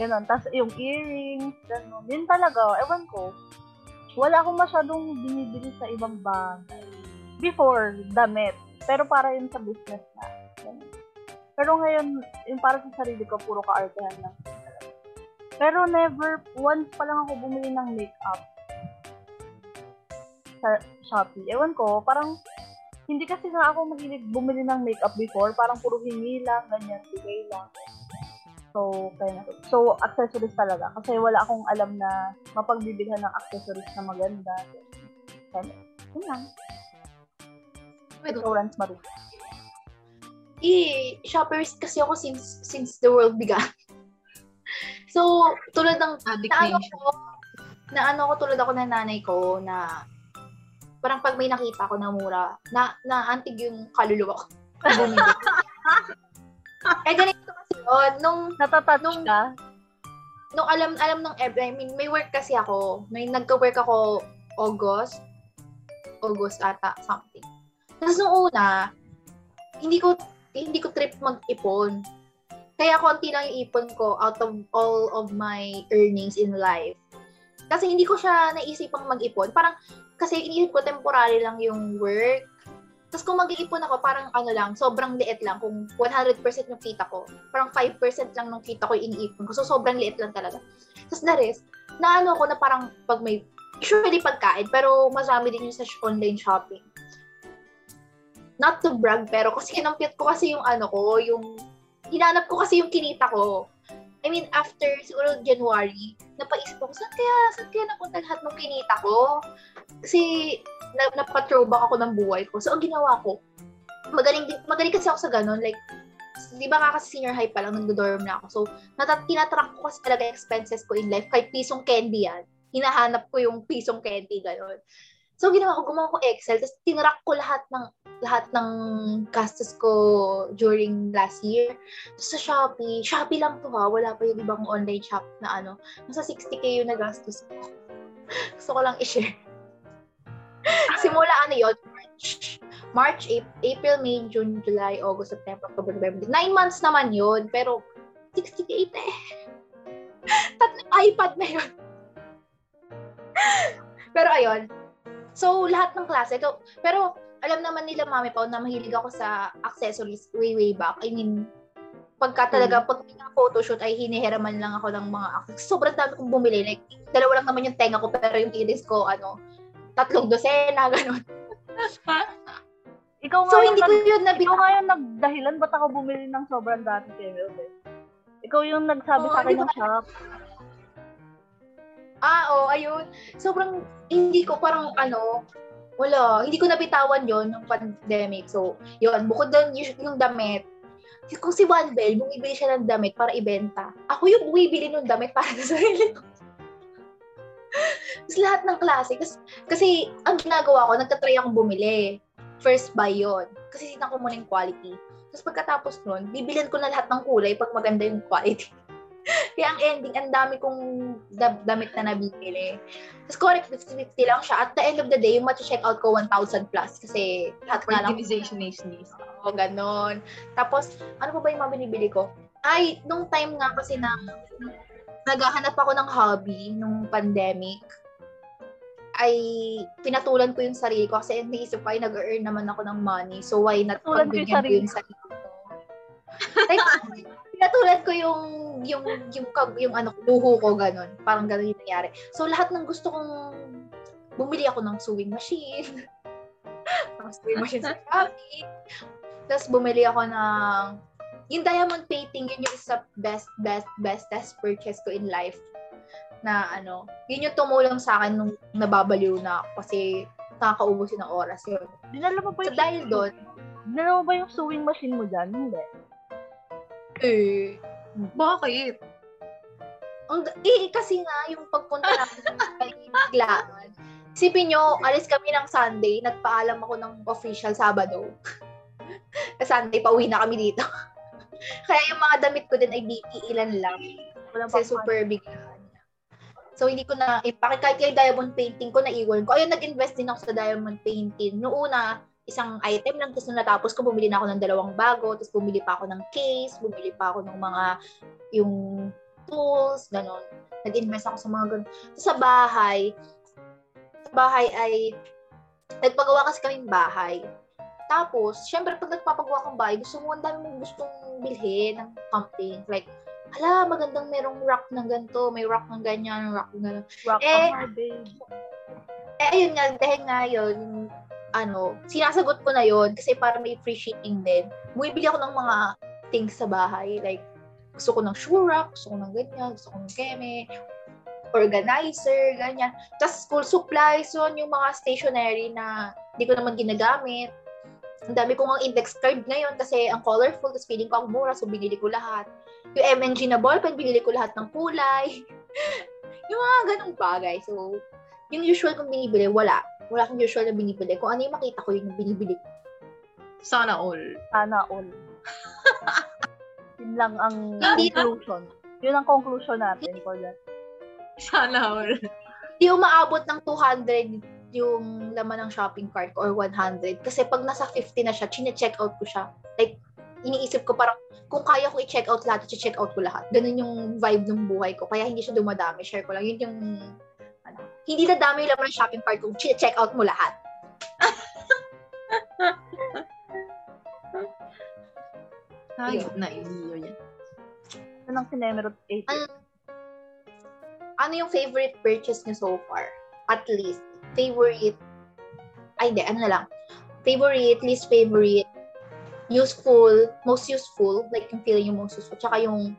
Ganon. Tapos yung earrings, gano'n. Yun talaga, ewan ko. Wala akong masyadong binibili sa ibang bagay. Before, damit. Pero para yun sa business na. Pero ngayon, yung para sa sarili ko, puro ka-artehan lang. Pero never, once pa lang ako bumili ng makeup sa Shopee. Ewan ko, parang hindi kasi nga ako mahilig bumili ng makeup before. Parang puro hingi lang, ganyan, bigay lang. So, kaya na. So, accessories talaga. Kasi wala akong alam na mapagbibilhan ng accessories na maganda. Kaya, yun lang. Pero, So, Rans Marie. Eh, shoppers kasi ako since since the world began. so, tulad ng addict na na ano ko, na ano ko tulad ako ng nanay ko na parang pag may nakita ko na mura, na naantig yung kaluluwa ko. Eh ganito kasi yun, nung Natatouch Nung- ka? nung alam alam nung I mean, may work kasi ako. May nagka-work ako August. August ata, something. Tapos nung una, hindi ko hindi ko trip mag-ipon. Kaya konti lang yung ipon ko out of all of my earnings in life. Kasi hindi ko siya naisipang mag-ipon. Parang, kasi iniisip ko temporary lang yung work. Tapos kung mag-iipon ako, parang ano lang, sobrang liit lang. Kung 100% yung kita ko, parang 5% lang nung kita ko iniipon ko. So, sobrang liit lang talaga. Tapos the rest, na ano ko na parang pag may, usually pagkain, pero masami din yung sa online shopping. Not to brag, pero kasi kinampit ko kasi yung ano ko, yung, hinanap ko kasi yung kinita ko. I mean, after siguro January, napaisip ako, saan kaya, saan kaya napunta lahat ng kinita ko? Kasi, na, napatrowback ako ng buhay ko. So, ang ginawa ko, magaling, magaling kasi ako sa ganun. Like, di ba nga kasi senior high pa lang, nagdo-dorm na ako. So, natat tinatrack ko kasi talaga expenses ko in life. Kahit pisong candy yan, hinahanap ko yung pisong candy, gano'n. So, ginawa ko, gumawa ko Excel, tapos tinrack ko lahat ng lahat ng gastos ko during last year. Tapos sa Shopee, Shopee lang to ha, wala pa yung ibang online shop na ano, nasa 60k yung nagastos ko. Gusto ko lang i-share. Simula ano yun, March. March, April, May, June, July, August, September, October, November. Nine months naman yun, pero 60k eh. Tatlong iPad na yun. pero ayun. So, lahat ng klase. Pero alam naman nila mami pa na mahilig ako sa accessories way, way back. I mean, pagka talaga, pag may mga photoshoot ay hinihiraman lang ako ng mga accessories. Sobrang dami kong bumili. Like, dalawa lang naman yung tenga ko, pero yung iris ko, ano, tatlong dosena, gano'n. Ikaw nga So, hindi ko yun Ikaw nabita. nga yung nagdahilan, ba't ako bumili ng sobrang dati kay Melvin? Ikaw yung nagsabi Oo, sa akin ng shop. Ah, oo, ayun. Sobrang, hindi ko parang, ano, wala, hindi ko nabitawan yon ng pandemic. So, yun, bukod doon yung, damit, kung si One Bell, bumibili siya ng damit para ibenta. Ako yung bumibili ng damit para sa sarili ko. Tapos lahat ng klase. Kasi, kasi ang ginagawa ko, nagtatry akong bumili. First buy yon Kasi sinan ko muna yung quality. Tapos pagkatapos nun, bibilihan ko na lahat ng kulay pag maganda yung quality. Kaya ang ending, ang dami kong da- damit na nabibili. Tapos correct, 50-50 lang siya. At the end of the day, yung check out ko 1,000 plus. Kasi lahat na lang Organization is needs. o ganon. Tapos, ano pa ba yung mga binibili ko? Ay, nung time nga kasi na naghahanap ako ng hobby nung pandemic, ay pinatulan ko yung sarili ko kasi naisip ko ay nag-earn naman ako ng money. So why not pagbigyan ko sarili. yung sarili ko? like, Katulad ko yung yung yung yung, yung ano luho ko ganun. Parang ganun yung nangyari. So lahat ng gusto kong bumili ako ng sewing machine. ng sewing machine sa Shopee. Tapos bumili ako ng yung diamond painting, yun yung isa best, best, best test purchase ko in life na ano, yun yung tumulong sa akin nung nababaliw na ako kasi nakakaubos yun ng oras yun. Dinala mo ba So yung, dahil doon, dinala mo ba yung sewing machine mo dyan? Hindi. Eh, Bakit? ang, eh, kasi nga, yung pagpunta namin kay biglaan, Isipin nyo, alis kami ng Sunday, nagpaalam ako ng official Sabado. Sa Sunday, pauwi na kami dito. Kaya yung mga damit ko din ay di ilan lang. Wala Kasi super biglaan. So, hindi ko na, eh, bakit kahit kay diamond painting ko, naiwan ko. Ayun, nag-invest din ako sa diamond painting. Noong una, isang item lang, tapos nung natapos ko, bumili na ako ng dalawang bago, tapos bumili pa ako ng case, bumili pa ako ng mga, yung tools, ganon. Nag-invest ako sa mga ganon. So, sa bahay, sa bahay ay, nagpagawa kasi kaming bahay. Tapos, syempre, pag nagpapagawa kang bahay, gusto mo, ang dami mong gustong bilhin ng something. Like, hala, magandang merong rack ng ganito, may rack ng ganyan, rack ng ganyan. Rock Eh. Eh, ayun nga, dahil nga yun, ano, sinasagot ko na yun kasi para may free shipping din. Bumibili ako ng mga things sa bahay. Like, gusto ko ng shoe rack, gusto ko ng ganyan, gusto ko ng keme, organizer, ganyan. Tapos school supplies, yun, yung mga stationery na hindi ko naman ginagamit. Ang dami ko ng index card ngayon kasi ang colorful, tapos feeling ko ang mura, so binili ko lahat. Yung MNG na ballpen, binili ko lahat ng kulay. yung mga ganong bagay. So, yung usual kong binibili, wala. Wala akong usual na binibili. Kung ano yung makita ko, yun yung binibili. Sana all. Sana all. Yun lang ang Hindi na- conclusion. Yun ang conclusion natin for that. Sana all. Hindi umaabot ng 200 yung laman ng shopping cart ko or 100. Kasi pag nasa 50 na siya, chine-check out ko siya. Like, iniisip ko parang, kung kaya ko i-check out lahat, i-check out ko lahat. Ganun yung vibe ng buhay ko. Kaya hindi siya dumadami. Share ko lang. Yun yung, hindi na dami laman ng shopping cart kung chine-check out mo lahat. Hayop na. Yun ang sinemerot 8. Ano, ano yung favorite purchase niyo so far? At least, favorite, ay hindi, ano na lang. Favorite, least favorite, useful, most useful, like yung feeling yung most useful, tsaka yung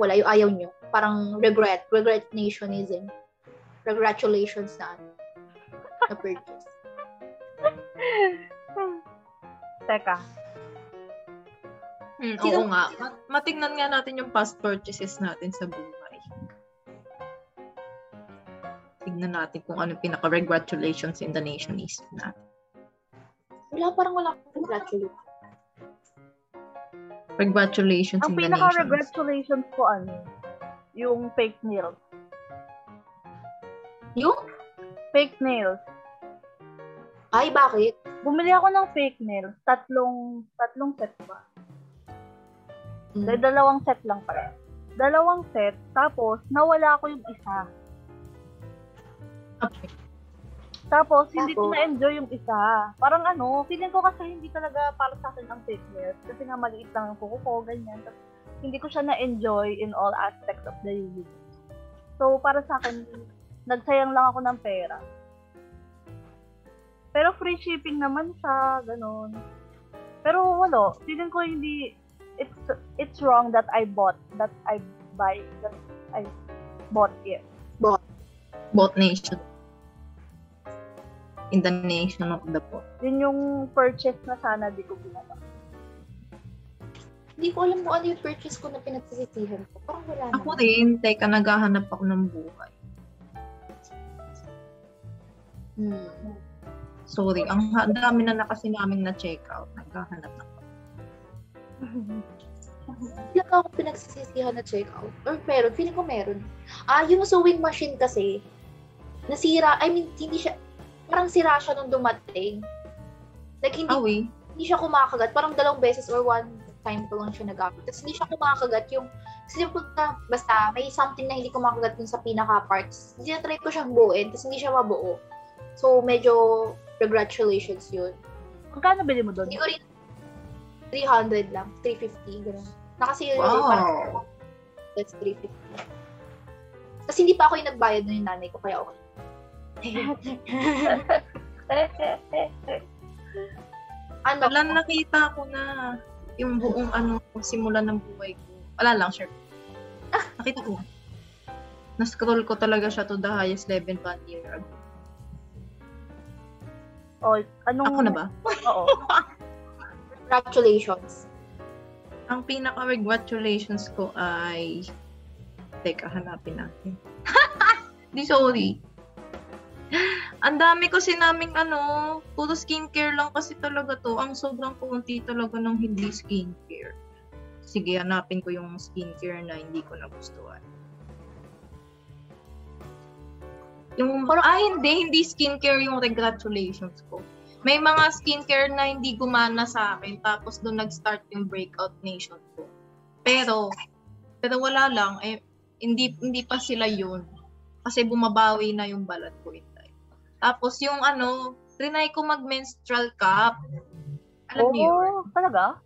wala, yung ayaw nyo. Parang regret, regret nationism. Congratulations na, ano, na purchase. Teka. Hmm, Sino- oo nga. Ma- matingnan nga natin yung past purchases natin sa buhay. Tignan natin kung ano pinaka-congratulations in the nation is natin. Wala, parang wala akong congratulations. Congratulations Ang in the nation. pinaka-congratulations ko ano, yung fake nails. Yung? Fake nails. Ay, bakit? Bumili ako ng fake nails. Tatlong, tatlong set ba? Hmm. Dahil dalawang set lang pala. Dalawang set, tapos nawala ko yung isa. Okay. Tapos, hindi ko Tapos? na-enjoy yung isa. Parang ano, feeling ko kasi hindi talaga para sa akin ang fake nails. Kasi nga maliit lang ang kuko ko, ganyan. Tapos, hindi ko siya na-enjoy in all aspects of the use. So, para sa akin, nagsayang lang ako ng pera. Pero free shipping naman siya, ganun. Pero wala, feeling ko hindi, it's it's wrong that I bought, that I buy, that I bought it. Both nation. In the nation of the both. Yun yung purchase na sana di ko ginawa. Hindi ko alam kung ano yung purchase ko na pinagsisisihan ko. Parang wala Ako naman. rin, teka, naghahanap ako ng buhay. Hmm. Sorry, ang ha- dami na na kasi namin na check out. Naghahanap ako. Wala ka akong pinagsisisihan na check out. Or meron, feeling ko meron. Ah, yung sewing machine kasi, nasira, I mean, hindi siya, parang sira siya nung dumating. Like, hindi, Awi. hindi siya kumakagat. Parang dalawang beses or one time ko lang siya nagamit. Tapos hindi siya kumakagat yung, kasi pagka, basta, may something na hindi kumakagat dun sa pinaka-parts. Hindi na try ko siyang buuin, tapos hindi siya mabuo. So, medyo, congratulations yun. Magkano bili mo doon? Hindi ko rin, 300 lang, 350, gano'n. Nakasale parang Wow. that's 350. Kasi hindi pa ako yung nagbayad ng nanay ko, kaya okay. ano? Wala nakita ko na yung buong ano, simula ng buhay ko. Wala lang, sure. Nakita ko. Na-scroll ko talaga siya to the highest level one year ago. Oh, anong... Ako na ba? Oo. Congratulations. Ang pinaka-congratulations ko ay... Teka, hanapin natin. Di sorry. Ang dami kasi naming ano, puro skincare lang kasi talaga to. Ang sobrang konti talaga ng hindi skincare. Sige, hanapin ko yung skincare na hindi ko nagustuhan. Yung, ah, hindi, hindi skincare yung congratulations ko. May mga skincare na hindi gumana sa akin, tapos doon nag-start yung breakout nation ko. Pero, pero wala lang, eh, hindi, hindi pa sila yun. Kasi bumabawi na yung balat ko in time. Tapos yung ano, trinay ko mag-menstrual cup. Alam niyo yun? Oo, talaga?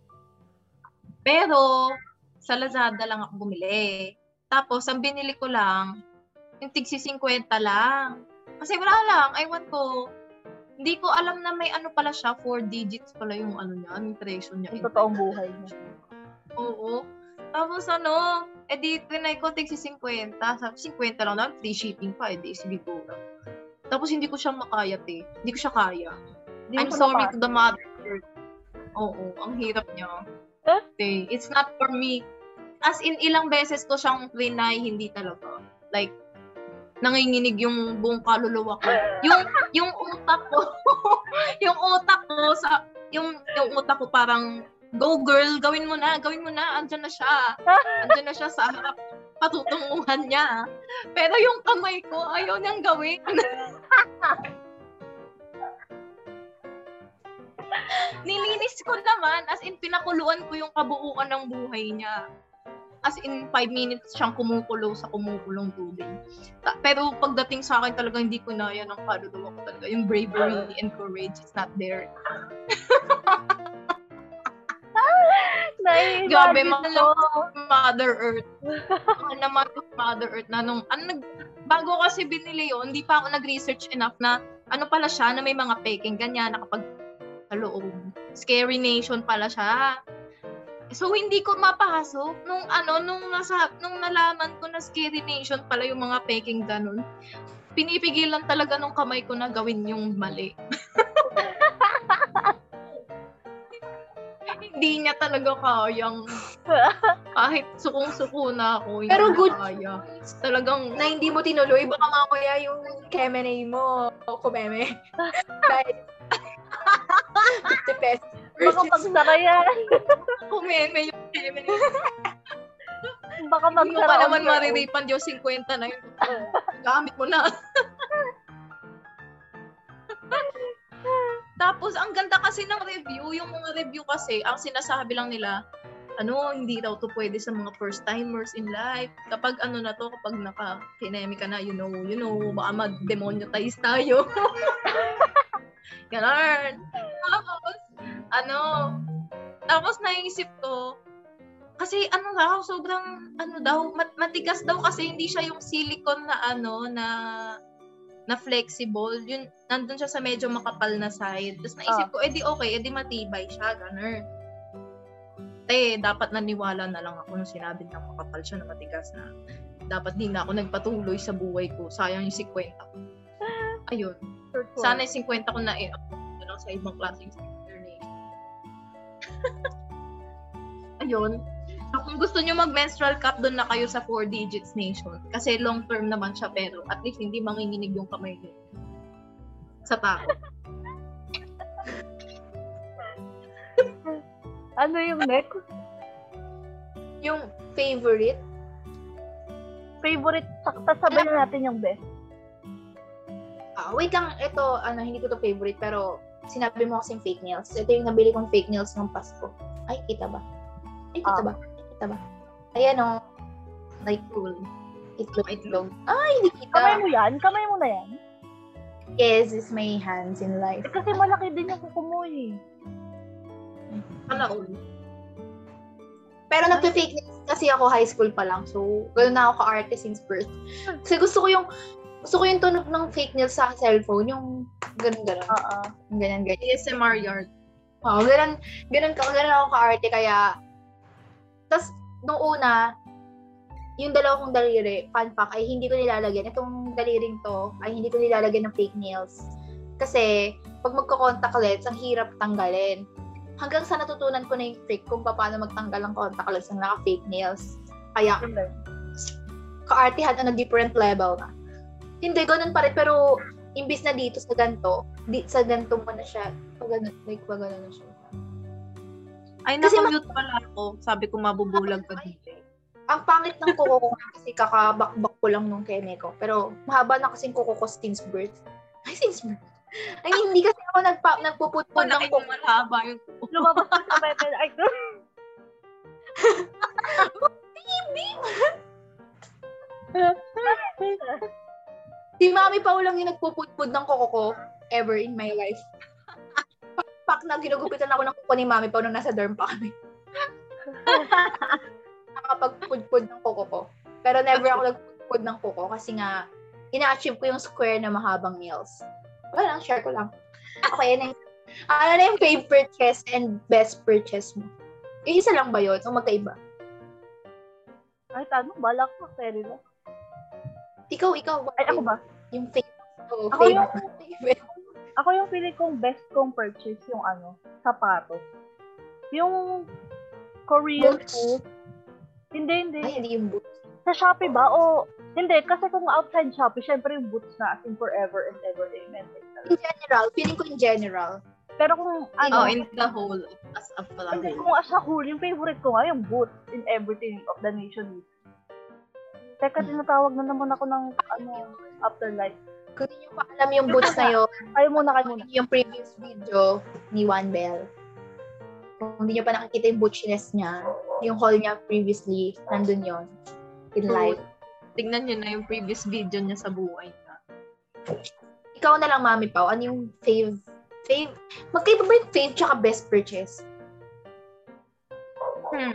Pero, sa Lazada lang ako bumili. Tapos, ang binili ko lang, yung tigsi 50 lang. Kasi wala lang, ewan ko. Hindi ko alam na may ano pala siya, 4 digits pala yung ano niya, yung presyo niya. Yung totoong buhay niya. Oo. Tapos ano, edi trinay ko tig si 50. Sabi 50 lang na, free shipping pa, sige go lang. Tapos hindi ko siya makayat eh. Hindi ko siya kaya. Hindi I'm sorry napasok. to the mother. Oo, ang hirap niya. Eh? Okay, it's not for me. As in, ilang beses ko siyang trinay, hindi talaga. Like, nanginginig yung buong kaluluwa ko. Yung, yung utak ko, yung utak ko sa, yung, yung utak ko parang, go girl, gawin mo na, gawin mo na, andyan na siya. Andyan na siya sa harap patutunguhan niya. Pero yung kamay ko, ayaw niyang gawin. Nilinis ko naman, as in pinakuluan ko yung kabuuan ng buhay niya. As in, 5 minutes siyang kumukulo sa kumukulong tubig. Ta- Pero pagdating sa akin talaga, hindi ko na yan ang kaluluwa ko talaga. Yung bravery and courage is not there. Nai-imagine Grabe, mahal. Mother Earth. Mahal naman yung Mother Earth na nung, ano, nag, bago kasi binili yun, hindi pa ako nag-research enough na ano pala siya, na may mga peking ganyan, nakapag sa loob. Scary Nation pala siya. So, hindi ko mapasok. Nung ano, nung nasa, nung nalaman ko na Scary Nation pala yung mga peking ganun, pinipigilan talaga nung kamay ko na gawin yung mali. hindi niya talaga kayang kahit sukong-suko na ako, hindi Pero good- kaya. Talagang, Na hindi mo tinuloy, baka mamaya yung kemenay mo, o kumeme. Dahil, 50 pesos. Baka magsara yan. kumeme yung feminine. Baka Hindi mo magsara. pa naman mariripan yung 50 na yun. Gamit mo na. Tapos, ang ganda kasi ng review. Yung mga review kasi, ang sinasabi lang nila, ano, hindi daw to pwede sa mga first timers in life. Kapag ano na to, kapag naka-kinemi ka na, you know, you know, baka mag-demonetize tayo. Ganon. Tapos, ano, tapos naisip ko, kasi ano daw, sobrang, ano daw, mat- matigas daw kasi hindi siya yung silicone na ano, na na flexible. Yun, nandun siya sa medyo makapal na side. Tapos naisip ko, edi okay, edi matibay siya, ganun. Eh, dapat naniwala na lang ako nung sinabi niya makapal siya na matigas na. Dapat di na ako nagpatuloy sa buhay ko. Sayang yung 50 ko. Ayun. Short form. Sana yung 50 ko na eh, na lang sa ibang klaseng nation. Ayun. So, kung gusto nyo mag-menstrual cup, doon na kayo sa 4 digits nation. Kasi long term naman siya, pero at least hindi manginginig yung kamay nyo. Sa takot. Ano yung next? Yung favorite, Favorite? Sakta sabay na natin yung best. Ah, wait lang, ito, ano, hindi ko to favorite, pero sinabi mo kasing fake nails. Ito yung nabili kong fake nails ng Pasko. Ay, kita ba? Ay, kita Ah. ba? Kita ba? Ayan o. Like, Cool. itlog, Itlog. Ay, hindi Kamay kita. mo yan? Kamay mo na yan? Yes, is my hands in life. Eh, kasi malaki din yung kuko mo eh. Palaon. Pero nagpe-fake nails kasi ako high school pa lang. So, ganoon na ako ka-arte since birth. Kasi gusto ko yung gusto ko yung tunog ng fake nails sa cellphone, yung ganun-ganun. Oo. Ganyan, ganyan. ASMR yard. Oo, ganun, ganun, ka, ganun ako ka-arte. Kaya, tas, nung una, yung dalawa kong daliri, fun fact, ay hindi ko nilalagyan. Itong daliring to, ay hindi ko nilalagyan ng fake nails. Kasi, pag magko-contact lens, ang hirap tanggalin. Hanggang sa natutunan ko na yung trick kung paano magtanggal ng contact lens ng naka-fake nails. Kaya, ka-artihan on a different level na. Hindi, ganun pa rin. Pero, imbis na dito sa ganto, di, sa ganto mo na siya. Pag ganun, like, pag ganun na siya. Ay, Kasi nakamute pala ako. Sabi ko mabubulag ka dito. Ang pangit ng kuko ko kasi kakabakbak ko lang nung keme ko. Pero, mahaba na kasing kuko ko since birth. Ay, since birth. Ay, hindi kasi ako nagpa, nagpuputpud Kung ng kuko. malaba yung Lumabas ka sa bebe. Ay, Si Mami pa lang yung nagpuputpud ng kuko ko ever in my life. Pak na ginugupitan ako ng kuko ni Mami pa nung nasa dorm pa kami. Nakapagpudpud ng kuko ko. Pero never ako nagpudpud ng kuko kasi nga ina-achieve ko yung square na mahabang nails. Wala lang, share ko lang. Okay, ano yung, ano na yung fave purchase and best purchase mo? Yung isa lang ba yun? O magkaiba? Ay, tanong, balak ko, Terry lang. Ikaw, ikaw. Ay, ako ba? Yung favorite. Oh, Ako favorite. favorite. Ako yung pili kong best kong purchase yung ano, sapatos. Yung Korean Boots. Hindi, hindi. Ay, hindi yung boots. Sa Shopee ba? O, hindi. Kasi kung outside Shopee, syempre yung boots na as in forever and ever. Amen. In general, feeling ko in general. Pero kung ano, Oh, in the whole as a pala. hindi, kung as a whole, yung favorite ko nga yung boots in everything of the nation. Teka, tinatawag na naman ako ng ano, afterlife. Kung hindi nyo pa alam yung boots na yun, Kayo muna, kayo muna. yung previous video ni Juan Bell. Kung hindi nyo pa nakikita yung bootchiness niya, yung haul niya previously, nandun yon in life. Tignan nyo na yung previous video niya sa buhay niya. Ikaw na lang, Mami Pao, ano yung fave, fave, magkaiba ba yung fave tsaka best purchase? Hmm.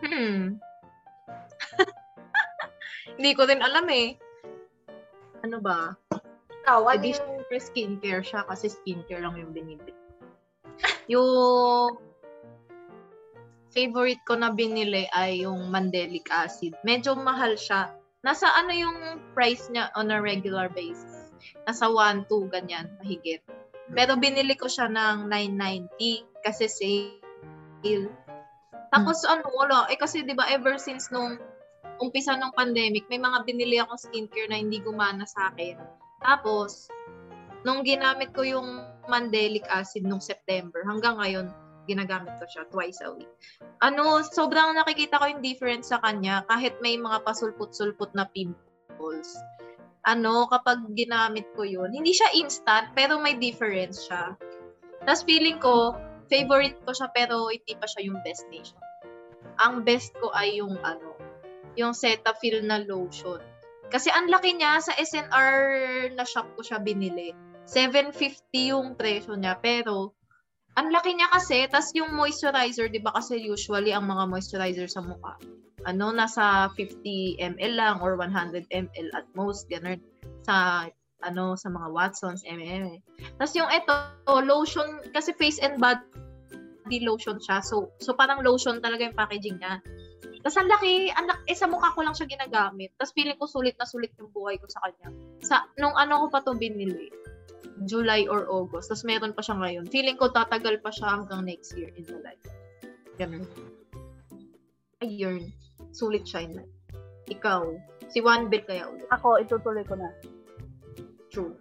Hmm. Hindi ko din alam eh. Ano ba? Ikaw, ano Edi yung, syempre skincare siya kasi skincare lang yung binibili. Yung favorite ko na binili ay yung mandelic acid. Medyo mahal siya. Nasa ano yung price niya on a regular basis? Nasa 1, 2, ganyan, mahigit. Pero binili ko siya ng 990 kasi sale. Tapos ano, wala. Eh kasi di ba ever since nung umpisa ng pandemic, may mga binili akong skincare na hindi gumana sa akin. Tapos, nung ginamit ko yung mandelic acid nung September, hanggang ngayon, ginagamit ko siya twice a week. Ano, sobrang nakikita ko yung difference sa kanya kahit may mga pasulput-sulput na pimples. Ano, kapag ginamit ko yun, hindi siya instant, pero may difference siya. Tapos feeling ko, favorite ko siya pero hindi pa siya yung best nation. Ang best ko ay yung ano, yung Cetaphil na lotion. Kasi ang laki niya, sa SNR na shop ko siya binili. 750 yung presyo niya, pero ang laki niya kasi, tas yung moisturizer, di ba kasi usually ang mga moisturizer sa mukha, ano, nasa 50 ml lang or 100 ml at most, ganun, sa ano sa mga Watsons, MM. Tapos yung ito, lotion, kasi face and body lotion siya. So, so parang lotion talaga yung packaging niya. Tapos ang laki, ang laki, eh, sa mukha ko lang siya ginagamit. Tapos feeling ko sulit na sulit yung buhay ko sa kanya. Sa, nung ano ko pa to binili, July or August. Tapos meron pa siya ngayon. Feeling ko tatagal pa siya hanggang next year in the life. Ganun. Ayun. Sulit siya in life. Ikaw, si One Bill kaya ulit. Ako, itutuloy ko na. True.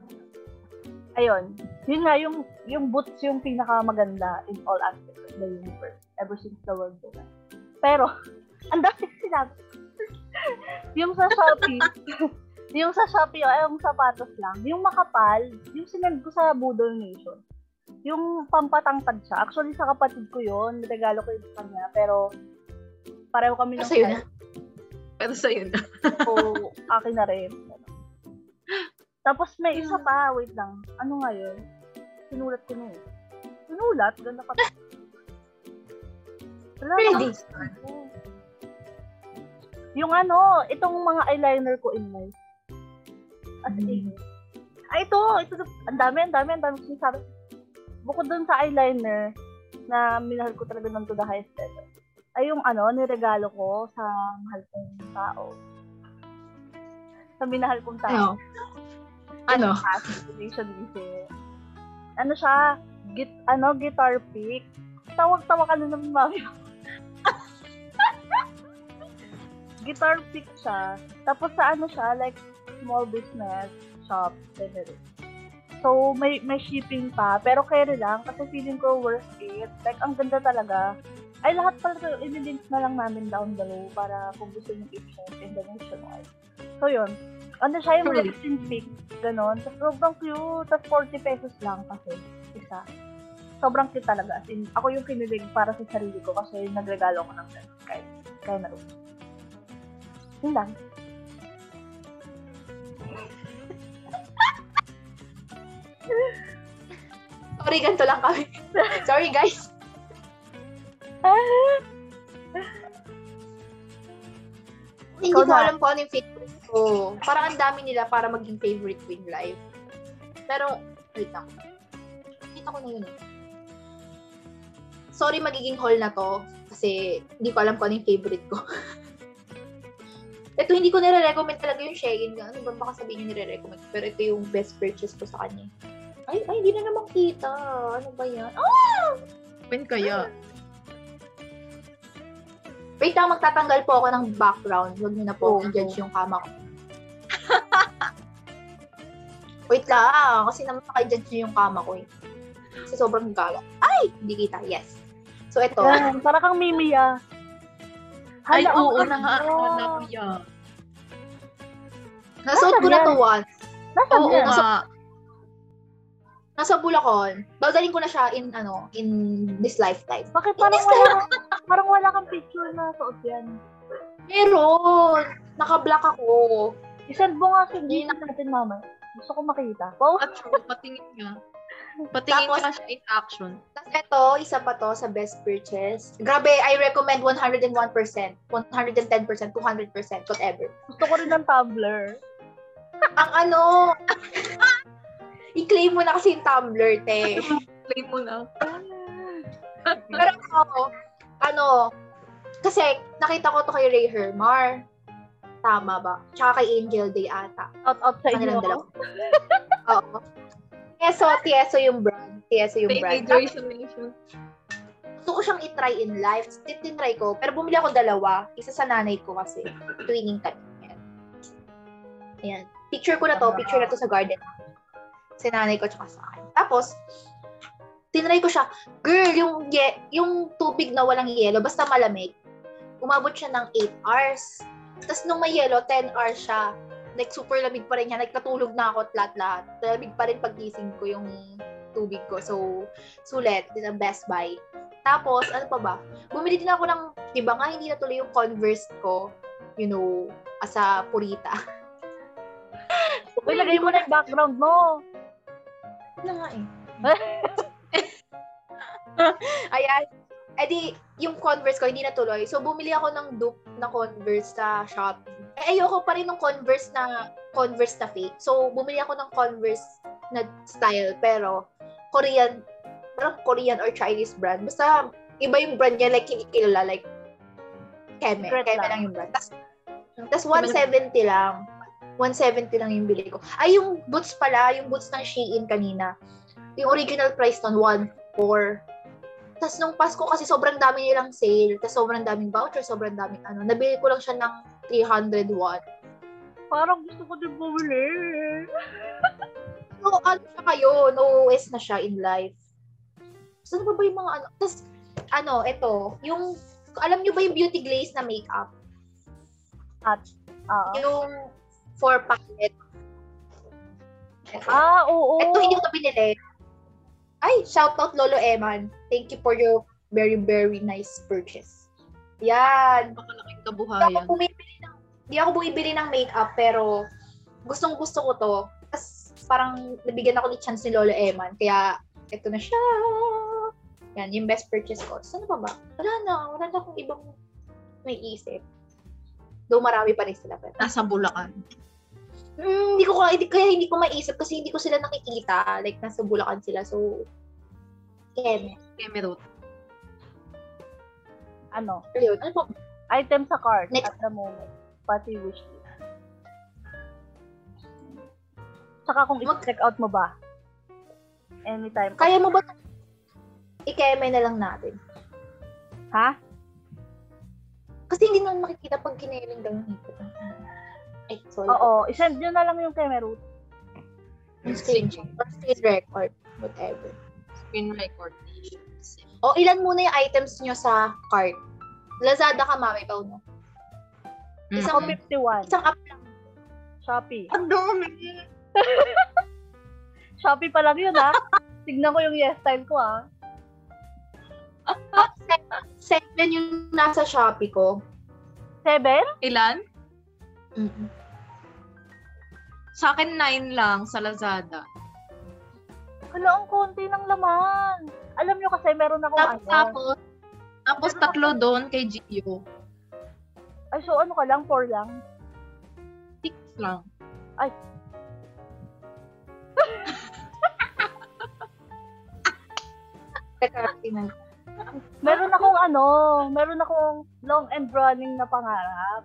Ayun. Yun nga, yung, yung boots yung pinakamaganda in all aspects of the universe ever since the world began. Pero, ang dami sinabi. yung sa Shopee, yung sa Shopee, ay yung sapatos lang, yung makapal, yung sinend ko sa Budol Nation, yung pampatangkad siya. Actually, sa kapatid ko yun, regalo ko yun sa kanya, pero pareho kami ng Sa'yo na. Pero sa'yo na. So, akin na rin. Tapos may isa pa, wait lang. Ano nga yun? Sinulat ko na eh. Sinulat? Ganda ka. Wala Ready. Yung ano, itong mga eyeliner ko in life. As in, Ay, ito, ito, ang dami, ang dami, ang dami sinasabi. Bukod dun sa eyeliner, na minahal ko talaga ng to the highest level, ay yung ano, niregalo ko sa mahal kong tao. Sa minahal kong tao. Ano? Ano? Visit. Ano siya? Git, ano, guitar pick. Tawag-tawa ka na naman, mami. Guitar pick siya. Tapos sa ano siya, like, small business shop. ganun. So, may may shipping pa. Pero carry lang kasi feeling ko worth it. Like, ang ganda talaga. Ay, lahat pala ito, i-link na lang namin down below para kung gusto nyo i-check in the nationwide. So, yun. Ano siya yung Correct. resin pick. Ganon. Tapos, sobrang cute. Tapos, 40 pesos lang kasi. Isa. Sobrang cute talaga. As in, ako yung kinilig para sa sarili ko kasi nagregalo ko ng ganun. Kaya, kaya na rin. Yun lang. Sorry, ganito lang kami. Sorry, guys. Hindi ko na. alam kung ano yung favorite ko. Parang ang dami nila para maging favorite ko in life. Pero, wait lang. Kita ko na yun eh. Sorry magiging haul na to kasi hindi ko alam kung ano yung favorite ko. ito hindi ko nire-recommend talaga yung Shein. Ano ba baka sabihin yung nire-recommend? Pero ito yung best purchase ko sa kanya. Ay, ay, hindi na naman kita. Ano ba yan? Oh! When kaya? Wait lang, magtatanggal po ako ng background. Huwag niyo na po Oo. i-judge yung kama ko. Wait lang, kasi naman makijudge niyo yung kama ko eh. Kasi sobrang gala. Ay! Hindi kita. Yes. So, ito. Yan. Para kang Mimiya. Ay, Hala, ang oo ganda. na nga. Akala ko yan. Nasuot ko na to once. Nasaan Oo yan? nga. Nasa Bulacan. Gagaling ko na siya in, ano, in this lifetime. Bakit parang Inis wala, parang wala kang picture na suot yan? Meron! Naka-black ako. Isend mo nga sa Gina natin, mama. Gusto ko makita. Wow. At sure, patingin nga. Patingin Tapos- nga siya in action. Tapos ito, isa pa to sa best purchase. Grabe, I recommend 101%, 110%, 200%, whatever. Gusto ko rin ng Tumblr. Ang ano, i-claim mo na kasi yung Tumblr, te. Play mo na. Pero ako, ano, kasi nakita ko to kay Ray Hermar. Tama ba? Tsaka kay Angel Day ata. Out out sa inyo. Dalawa. Oo. Tieso, Tieso yung brand. Tieso yung brand. Nation. Gusto ko siyang itry in life. Tinry ko. Pero bumili ako dalawa. Isa sa nanay ko kasi. Twinning kami. Ayan. Picture ko na to. Picture na to sa garden. Sa nanay ko tsaka sa akin. Tapos, tinry ko siya. Girl, yung, ye- yung tubig na walang yelo, basta malamig, umabot siya ng 8 hours. Tapos nung may yelo, 10 hours siya. Like, super lamig pa rin niya. Like, natulog na ako at lahat-lahat. Lamig pa rin pagising ko yung tubig ko. So, sulit. Is ang best buy. Tapos, ano pa ba? Bumili din ako ng, di ba nga, hindi natuloy yung Converse ko, you know, as a purita. Uy, lagay mo na yung background mo. Ano nga eh. Ayan. Eh di, yung Converse ko, hindi natuloy. So, bumili ako ng dupe na Converse sa Shopee. Eh, ayoko pa rin ng Converse na Converse na fake. So, bumili ako ng Converse na style, pero Korean, parang Korean or Chinese brand. Basta, iba yung brand niya, like, hindi kilala, like, Keme. Keme lang. lang yung brand. Tapos, tas 170 lang. 170 lang yung bili ko. Ay, yung boots pala, yung boots ng Shein kanina. Yung original price nun, 1.4. Tapos nung Pasko kasi sobrang dami nilang sale. Tapos sobrang daming voucher, sobrang daming ano. Nabili ko lang siya ng 301. Parang gusto ko din bumili. So, ano siya kayo? No OS na siya in life. Saan ba ba yung mga ano? Tapos, ano, ito, yung, alam nyo ba yung beauty glaze na makeup? Oo. Yung four packet. Ah, oo. Ito, hindi ko ito binili. Ay, shout out Lolo Eman. Thank you for your very, very nice purchase. Yan. Napakalaking Hindi ako kabuhayan. bumibili ng, hindi ako bumibili ng makeup, pero gustong gusto ko to. Tapos parang nabigyan ako ni chance ni Lolo Eman. Kaya, ito na siya. Yan, yung best purchase ko. Ano pa ba? Wala na. Wala na akong ibang may isip. Though marami pa rin sila. Pero, Nasa Bulacan. Hmm, hindi ko kaya, hindi, kaya hindi ko maisip kasi hindi ko sila nakikita. Like, nasa Bulacan sila. So, Keme. Kemerut. Ano? Ayun. Ano po? Item sa cart Next. at the moment. Pati wishlist. Saka kung Mag- i-check out mo ba? Anytime. Kaya mo ba i-keme na lang natin? Ha? Kasi hindi naman makikita pag kineling lang ng hipot. Ay, sorry. Oo. I-send nyo na lang yung camera. Yung screenshot. Or screen record. Whatever. Screen record. O, ilan muna yung items nyo sa cart? Lazada ka, mami, ikaw no? Ako Mm. 51. Isang app lang. Shopee. Ang dami. Shopee pa lang yun, ha? Tignan ko yung yes style ko, ha? Seven yung nasa Shopee ko. Seven? Ilan? mm Sa akin, 9 lang sa Lazada. Hala, ang konti ng laman. Alam nyo kasi meron akong Tapos, ano. tapos, Tapos tatlo doon kay Gio. Ay, so ano ka lang? Four lang? 6 lang. teka, tingnan ko. Meron akong ano, meron akong long and running na pangarap.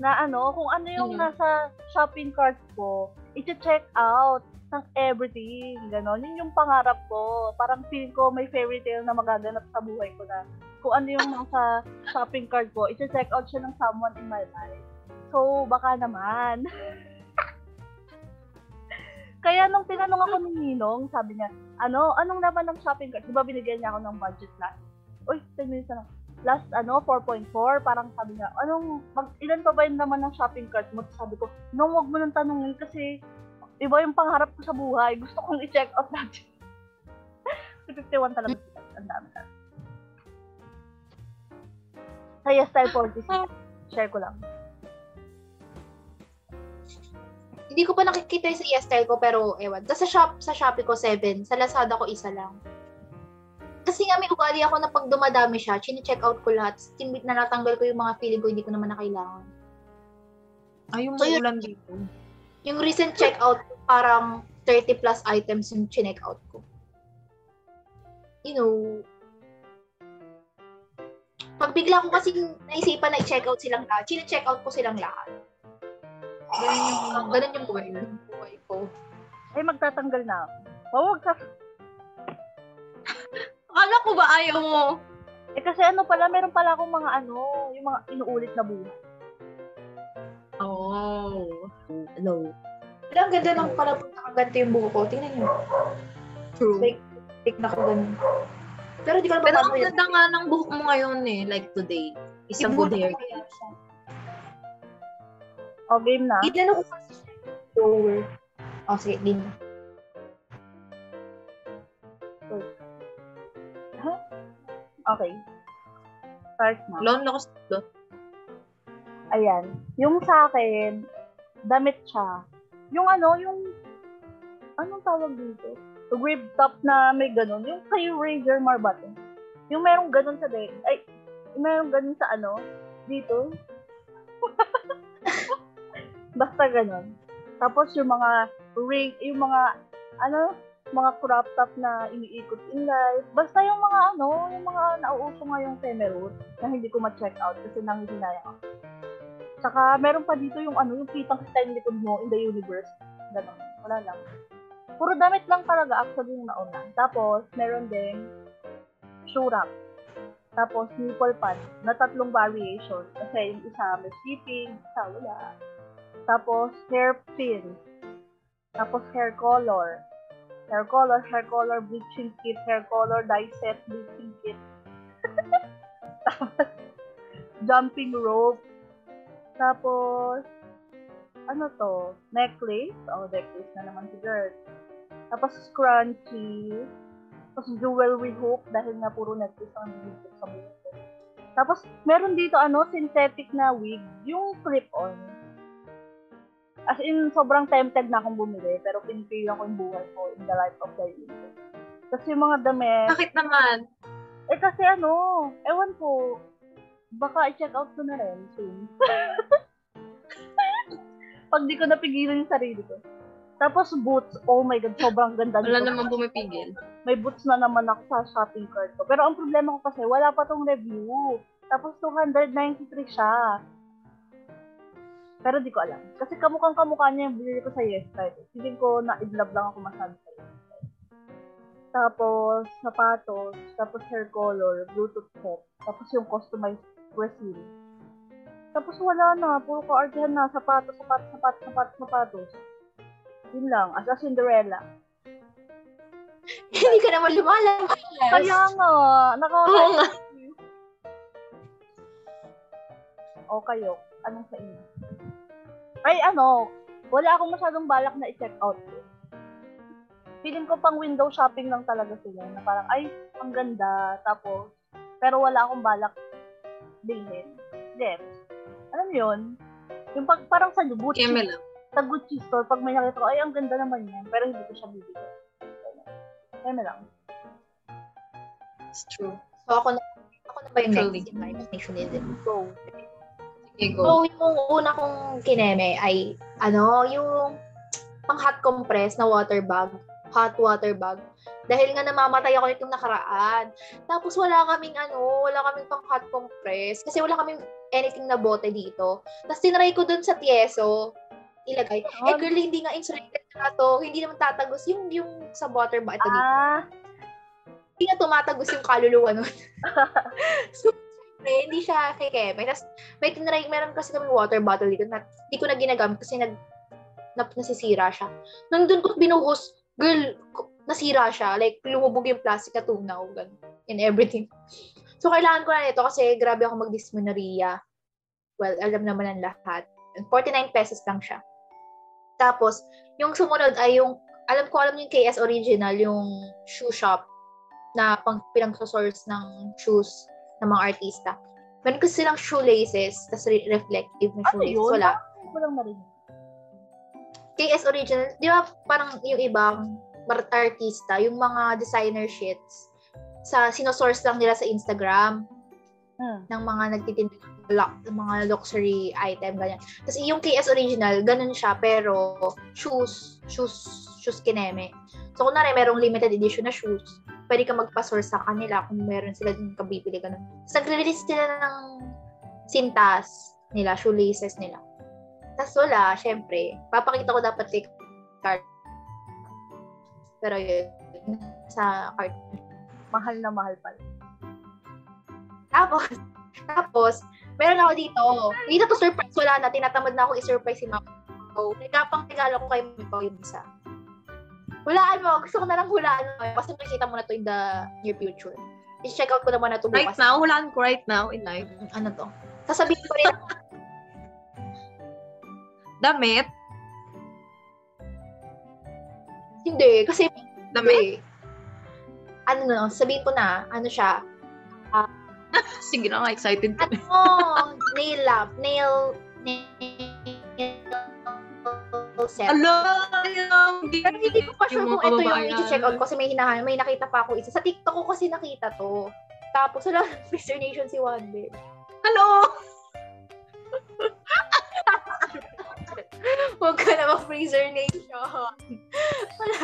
Na ano, kung ano yung Mhm. nasa shopping cart ko, i-check out ng everything. Ganon. Yun yung pangarap ko. Parang feel ko may fairy tale na magaganap sa buhay ko na kung ano yung nasa shopping cart ko, i-check out siya ng someone in my life. So, baka naman. Kaya nung tinanong ako ni Ninong, sabi niya, ano, anong naman ng shopping cart? Di ba binigyan niya ako ng budget last? Uy, 10 minutes na lang. Last, ano, 4.4, parang sabi niya, anong, mag, ilan pa ba yung naman ng shopping cart mo? Sabi ko, nung wag mo nang tanongin kasi iba yung pangarap ko sa buhay. Gusto kong i-check out natin. si 51 talaga. Ang dami na. Sa Style 46, share ko lang. Hindi ko pa nakikita yung sa e-style ko, pero ewan. Tapos sa, shop, sa Shopee ko, 7. Sa Lazada ko, isa lang. Kasi nga may ugali ako na pag dumadami siya, chine-check out ko lahat. Timbit na natanggal ko yung mga feeling ko hindi ko naman na kailangan. Ay, yung So, yun- maulan dito. Yung recent checkout, parang 30 plus items yung chinek out ko. You know, pag bigla ko kasi naisipan na i-check out silang lahat, chine-check out ko silang lahat. Ganun yung, ganun yung buhay, buhay ko. Ay, magtatanggal na. Wawag sa... Akala ko ba ayaw mo? Eh kasi ano pala, meron pala akong mga ano, yung mga inuulit na buhay. Oh. Hello. Pero ang ganda ng pala pag nakaganto yung buko ko. Tingnan nyo. True. Like, like na ko ganun. Pero di ko alam Pero ang yun. ganda nga ng buhok mo ngayon eh, like today. Is a good hair. Kaya siya. O, game na. Ilan ako kasi siya lower. Oh, sige, din na. Okay. Start na. Lon ako sa Ayan. Yung sa akin, damit siya. Yung ano, yung, anong tawag dito? Rib top na may ganun. Yung kay Razor Marbato. Yung merong ganun sa de Ay, yung merong ganun sa ano, dito. Basta ganun. Tapos yung mga ring, yung mga, ano, mga crop top na iniikot in life. Basta yung mga ano, yung mga nauuso ngayong Temerut na hindi ko ma-check out kasi nanghihinayang ako. Saka meron pa dito yung ano, yung kitang kita yung likod mo in the universe. Ganon. Wala lang. Puro damit lang talaga actually yung nauna. Tapos, meron din shoe rack. Tapos, nipple pad na tatlong variation. Kasi yung isa may sleeping, isa wala. Tapos, hair pin. Tapos, hair color. Hair color, hair color, bleaching kit, hair color, dye set, bleaching kit. Tapos, jumping rope. Tapos, ano to? Necklace. Oh, necklace na naman si girl. Tapos, scrunchie. Tapos, jewelry hook dahil nga puro necklace ang dito sa ko. Tapos, meron dito, ano, synthetic na wig. Yung clip-on. As in, sobrang tempted na akong bumili, pero pinipilan ko yung buhay ko in the life of the universe. Kasi yung mga damit, Bakit naman? Eh kasi ano, ewan ko, baka i-check out ko na rin soon. Pag di ko napigilan yung sarili ko. Tapos boots, oh my god, sobrang ganda Wala nito. namang pumipigil. May boots na naman ako sa shopping cart ko. Pero ang problema ko kasi, wala pa tong review. Tapos 293 siya. Pero di ko alam. Kasi kamukhang kamukha niya yung binili ko sa Yescard. Hindi ko na idlab lang ako masabi sa Yescard. Tapos, sapatos, tapos hair color, bluetooth set, tapos yung customized resin. Tapos wala na, puro ka-artihan na, sapatos, sapatos, sapatos, sapatos, sapatos. Yun lang, as a Cinderella. Hindi ka naman lumalabas. Kaya nga, naka... Oo nga. O kayo, anong sa inyo? Ay, ano, wala akong masyadong balak na i-check out. Feeling ko pang window shopping lang talaga sila. Na parang, ay, ang ganda. Tapos, pero wala akong balak bilhin. Yes. Alam mo yun? Yung pag, parang sa Gucci, Keme lang. sa Gucci store, pag may nakita ko, ay, ang ganda naman yan. Pero hindi ko siya bibili. Kaya lang. It's true. So, ako na, ako na ba yung next in my nationalism? Go. Sige, go. So, yung una kong kineme ay, ano, yung pang hot compress na water bag. Hot water bag. Dahil nga namamatay ako nitong nakaraan. Tapos wala kaming ano, wala kaming pang hot compress. Kasi wala kaming anything na bote dito. Tapos tinry ko dun sa tieso, ilagay. Eh, Oh. girl, hindi nga insulated na to. Hindi naman tatagos yung, yung sa water bag. Ito dito. Ah, Hindi na tumatagos yung kaluluwa nun. so, syempre, hindi siya kay Keme. Tapos, may tinry, meron kasi kami water bottle dito na hindi ko na ginagamit kasi nag, na, nasisira siya. Nung doon ko binuhos, girl, nasira siya. Like, lumubog yung plastic na tunaw, ganun, and everything. So, kailangan ko na nito kasi grabe ako mag-dysmenorrhea. Well, alam naman ng lahat. 49 pesos lang siya. Tapos, yung sumunod ay yung, alam ko, alam yung KS Original, yung shoe shop na pang pinagsosource ng shoes ng mga artista. Meron kasi silang shoelaces, tas re- reflective na ano shoelaces. yun? Wala. Ko lang marinig. KS Original, di ba parang yung ibang artista, yung mga designer shits, sa sinosource lang nila sa Instagram Hmm. ng mga nagtitinda ng mga luxury item, ganyan. Tapos yung KS Original, ganun siya, pero shoes, shoes, shoes kineme. So, kunwari, merong limited edition na shoes, pwede ka magpa-source sa kanila kung meron sila din kabibili, ganun. Tapos nagre-release sila ng sintas nila, shoelaces nila. Tapos wala, syempre, papakita ko dapat kay card. Pero yun, sa card. Mahal na mahal pala. Tapos, tapos, meron ako dito. Dito to surprise, wala na. Tinatamad na ako i-surprise si Mama. So, nagkapang regalo ko kay Mama yung isa. Hulaan mo. Gusto ko na lang hulaan mo. Kasi makikita mo na to in the near future. I-check out ko naman na to Right bukas. now, hulaan ko right now in life. Ano to? Sasabihin ko rin. Damit. hindi. Kasi, Damit. hindi. Ano no, sabihin ko na, ano siya, Sige na excited ko. ano, nail lamp, nail, nail set. Ala, hindi. Pero hindi ko pa sure Yung kung ito yung i-check out kasi may hinahan, may nakita pa ako isa. Sa TikTok ko kasi nakita to. Tapos wala, Freezer Nation si Wonder. Ano? Huwag ka na mag-Freezer Nation. Wala.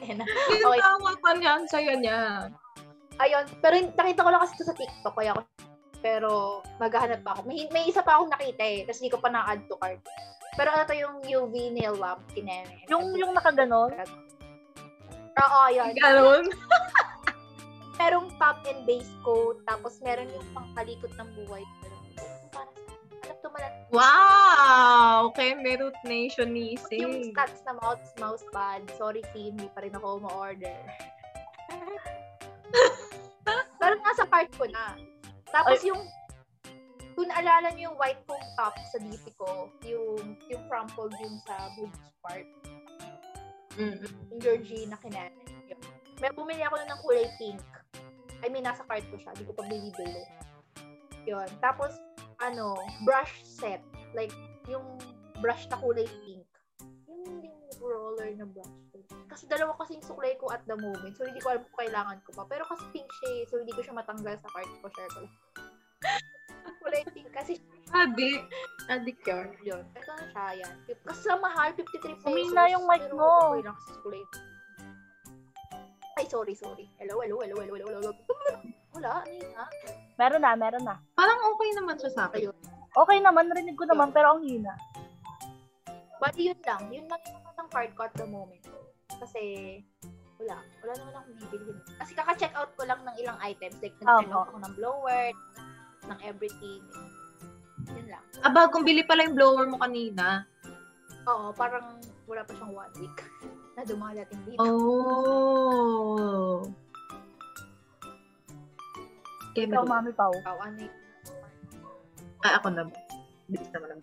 Na. Okay. Tinatawa pa niyan, saya niya. Ayun. Pero nakita ko lang kasi ito sa TikTok. Kaya ako, pero maghahanap pa ako. May, may isa pa akong nakita eh. Tapos hindi ko pa na-add to cart. Pero ano to yung UV nail lamp. Kineme. Yung, yung nakaganon, Oo, yun. Ganon. merong top and base coat, tapos meron yung pangkalikot ng buhay. Tumalan, Wow! Okay, Merit Nation yung Nising. stats na mouse, mouse pad. Sorry, team, hindi pa rin ako ma-order. Pero nasa cart ko na. Tapos yung, kung naalala niyo yung white foam top sa DP ko, yung, yung crumpled yung sa boobs part, Mm. yung Georgina Kineme. Yun. May bumili ako nun ng kulay pink. I mean, nasa cart ko siya. Hindi ko pa binibili. Yun. Tapos, ano, brush set. Like, yung brush na kulay pink. Yung, yung roller na brush. kasi dalawa kasi yung suklay ko at the moment. So, hindi ko alam kung kailangan ko pa. Pero kasi pink siya eh. So, hindi ko siya matanggal sa cart ko. Share ko lang. Kasi Adik. Adik yun. yun. Ito na siya, yan. Kasi sa mahal, 53 pesos. Humina yung mic mo. Okay lang kasi kulay. Ay, sorry, sorry. Hello, hello, hello, hello, hello, hello. Wala, ano yun, ha? Meron na, meron na. Parang okay naman siya sa akin. Okay naman, narinig ko naman, pero ang hina. Bali, yun lang. Yun lang yung naman ang card ko at the moment. Kasi, wala. Wala naman akong bibilhin. Kasi kaka-check out ko lang ng ilang items. Like, nag-check out ako ng blower, ng everything. Yun lang. Ah, bagong bili pala yung blower mo kanina. Oo, parang wala pa siyang one week na dumalating dito. Oh. Okay, Ikaw, mag- Mami Pau. Ikaw, ano yun? ah, ako na. Bilis naman lang.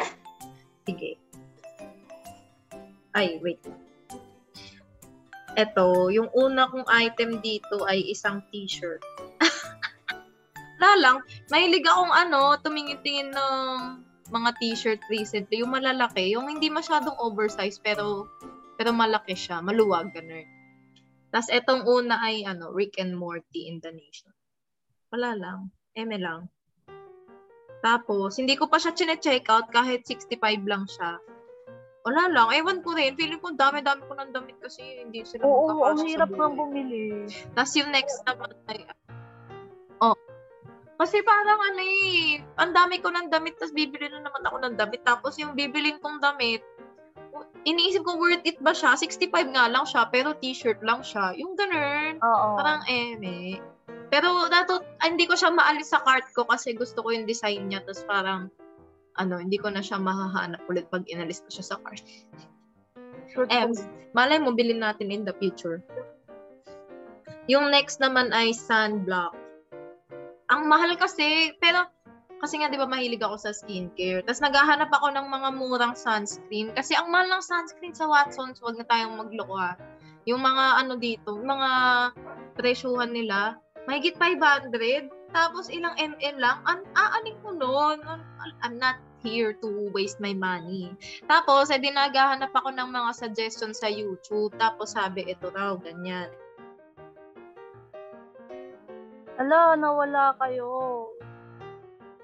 Sige. Ay, wait. Ito, yung una kong item dito ay isang t-shirt. Wala lang, mahilig akong ano, tumingin-tingin ng mga t-shirt recently, yung malalaki, yung hindi masyadong oversized pero pero malaki siya, maluwag ganun. Tapos etong una ay ano, Rick and Morty in the Nation. Wala lang, eme lang. Tapos, hindi ko pa siya chine-check out kahit 65 lang siya. Wala lang, ewan ko rin. Feeling ko dami-dami ko ng damit kasi hindi sila Oo, ang hirap nang bumili. Tapos yung next naman ay, oh. Kasi parang ano eh, ang dami ko ng damit, tapos bibili na naman ako ng damit. Tapos yung bibilin kong damit, iniisip ko worth it ba siya? 65 nga lang siya, pero t-shirt lang siya. Yung ganun. Oo. Parang eme. Pero dato, ah, hindi ko siya maalis sa cart ko kasi gusto ko yung design niya. Tapos parang, ano, hindi ko na siya mahahanap ulit pag inalis ko siya sa cart. Short Ems, malay mo, bilhin natin in the future. Yung next naman ay sunblock. Ang mahal kasi, pero kasi nga 'di ba mahilig ako sa skincare. Tapos naghahanap ako ng mga murang sunscreen kasi ang mahal ng sunscreen sa Watsons, wag na tayong magloko ha. Yung mga ano dito, mga presyuhan nila, mahigit 500. Tapos ilang ml lang, an aaning ko nun. I'm not here to waste my money. Tapos, edi naghahanap ako ng mga suggestions sa YouTube. Tapos sabi, ito raw, ganyan. Ala, nawala kayo.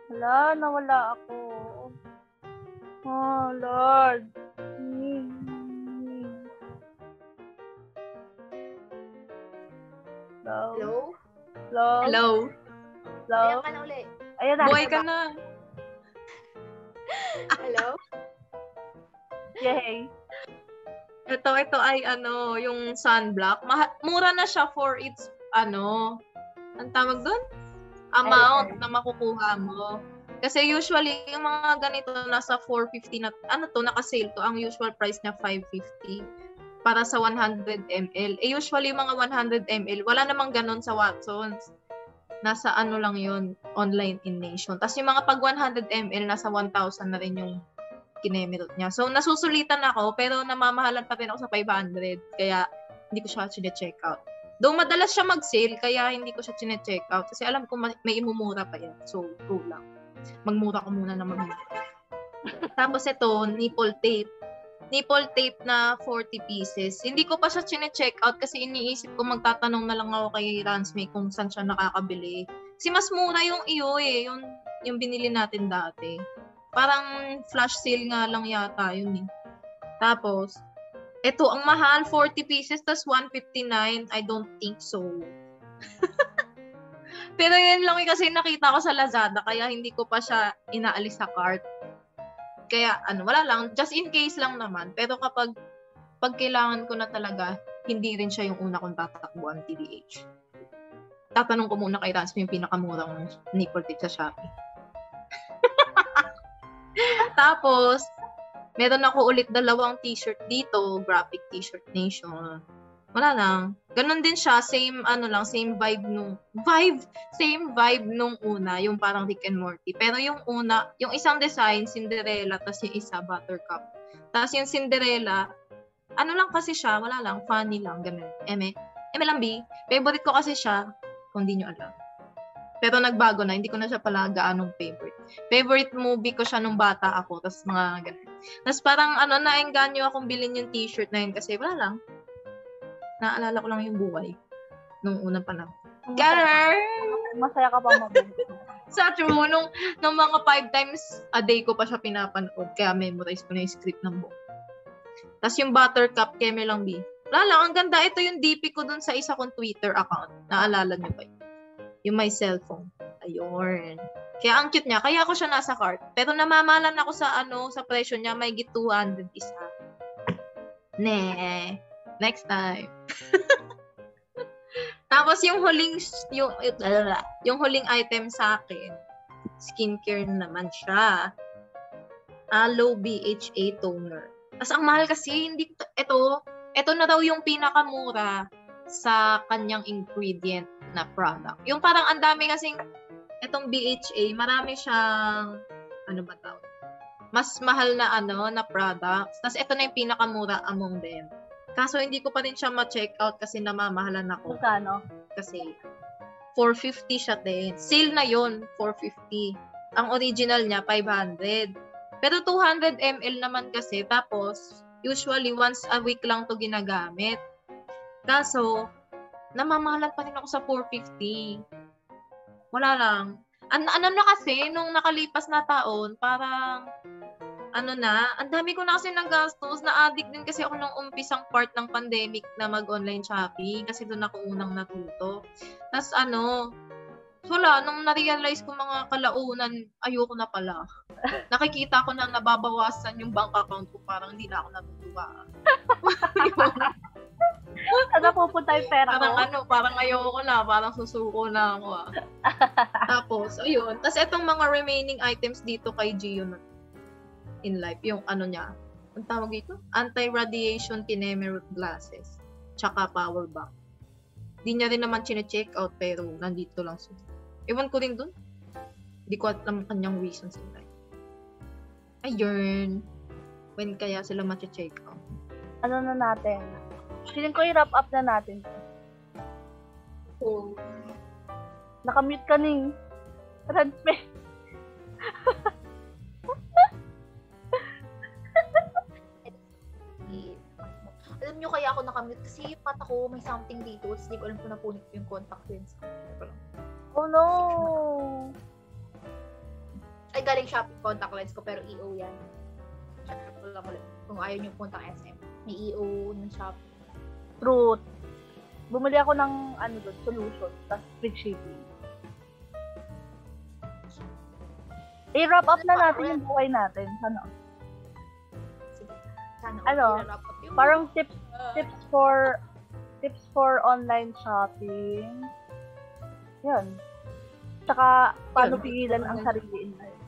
Ala, nawala ako. Oh, Lord. Hello? Hello? Hello? Hello? Hello? Ayan ka na uli. Ayan na. Buhay ka na. Hello? Yay. Ito, ito ay ano, yung sunblock. Maha- mura na siya for its, ano, ang tawag doon? Amount na makukuha mo. Kasi usually, yung mga ganito nasa 450 na, ano to, naka-sale to. Ang usual price niya 550 para sa 100 ml. Eh usually, yung mga 100 ml, wala namang ganun sa Watsons. Nasa ano lang yun, online in nation. Tapos yung mga pag 100 ml, nasa 1,000 na rin yung kinemirot niya. So, nasusulitan ako, pero namamahalan pa rin ako sa 500. Kaya, hindi ko siya chine-check out. Though madalas siya mag-sale, kaya hindi ko siya chine-check out. Kasi alam ko ma- may imumura pa yan. So, go lang. Magmura ko muna na magmura. Tapos ito, nipple tape. Nipple tape na 40 pieces. Hindi ko pa siya chine-check out kasi iniisip ko magtatanong na lang ako kay Ransme kung saan siya nakakabili. Kasi mas mura yung iyo eh, yung, yung binili natin dati. Parang flash sale nga lang yata yun eh. Tapos, ito, ang mahal, 40 pieces, tas 159. I don't think so. Pero yun lang eh, kasi nakita ko sa Lazada, kaya hindi ko pa siya inaalis sa cart. Kaya, ano, wala lang, just in case lang naman. Pero kapag, pag kailangan ko na talaga, hindi rin siya yung una kong tatakbuhan, TDH. Tatanong ko muna kay Ransme yung pinakamurang nipple tip sa Shopee. Tapos, meron ako ulit dalawang t-shirt dito, graphic t-shirt nation. Wala lang. Ganon din siya, same ano lang, same vibe nung vibe, same vibe nung una, yung parang Rick and Morty. Pero yung una, yung isang design Cinderella, tapos yung isa Buttercup. Tapos yung Cinderella, ano lang kasi siya, wala lang, funny lang, ganun. Eme, eme lang B. Favorite ko kasi siya, kung di nyo alam. Pero nagbago na, hindi ko na siya pala gaanong favorite. Favorite movie ko siya nung bata ako, tapos mga ganun. Tapos parang ano, naengganyo akong bilhin yung t-shirt na yun kasi wala lang. Naalala ko lang yung buhay nung unang panahon. Ganun! masaya ka pa mabuti. Sa true, nung, nung mga five times a day ko pa siya pinapanood, kaya memorize ko na yung script ng book. Tapos yung Buttercup, Keme lang B. Wala lang, ang ganda. Ito yung DP ko dun sa isa kong Twitter account. Naalala niyo ba yun? Yung my cellphone. Ayun. Kaya ang cute niya. Kaya ako siya nasa cart. Pero namamalan ako sa ano, sa presyo niya. May 200 isa. Ne. Next time. Tapos yung huling yung yung huling item sa akin, skincare naman siya. Aloe BHA toner. Tapos ang mahal kasi hindi ito, ito na daw yung pinakamura sa kanyang ingredient na product. Yung parang ang dami kasing itong BHA, marami siyang ano ba tawag? Mas mahal na ano na products. Tapos ito na yung pinakamura among them. Kaso hindi ko pa rin siya ma-check out kasi namamahalan ako Magkano? kasi 450 siya din. Sale na yon 450. Ang original niya, 500. Pero 200 ml naman kasi. Tapos, usually, once a week lang to ginagamit. Kaso, namamahalan pa rin ako sa 450. Wala lang. An ano na kasi, nung nakalipas na taon, parang ano na, ang dami ko na kasi nagastos, na-addict din kasi ako nung umpisang part ng pandemic na mag-online shopping kasi doon ako unang natuto. Tapos ano, wala, nung na-realize ko mga kalaunan, ayoko na pala. Nakikita ko na nababawasan yung bank account ko, parang hindi na ako natutuwa. Saan pupunta yung pera parang ko? ano, parang ayoko na, parang susuko na ako ah. Tapos, ayun. Tapos itong mga remaining items dito kay Gio na in life, yung ano niya, ang tawag dito? Anti-radiation kinemer glasses. Tsaka power bank. Di niya rin naman chine-check out pero nandito lang siya. Ewan ko rin dun. Hindi ko alam kanyang reasons in life. Ayun. When kaya sila ma-check out? Ano na natin? Feeling ko i-wrap up na natin. So, Nakamute ka ning. I- alam nyo kaya ako nakamute kasi yung mata ko may something dito tapos hindi ko alam kung napunit ko yung contact lens ko. Oh no! Ay, galing Shopee contact lens ko pero EO yan. Check ko lang ulit. Kung ayaw nyo punta SM. May EO ng Shopee. Truth. Bumili ako ng ano doon, solution, tapos free shipping. I-wrap up na natin yung buhay natin. Ano? Sana Ano? Parang tips Ah. tips for tips for online shopping. Yun. Tsaka, paano pigilan ang sarili in life.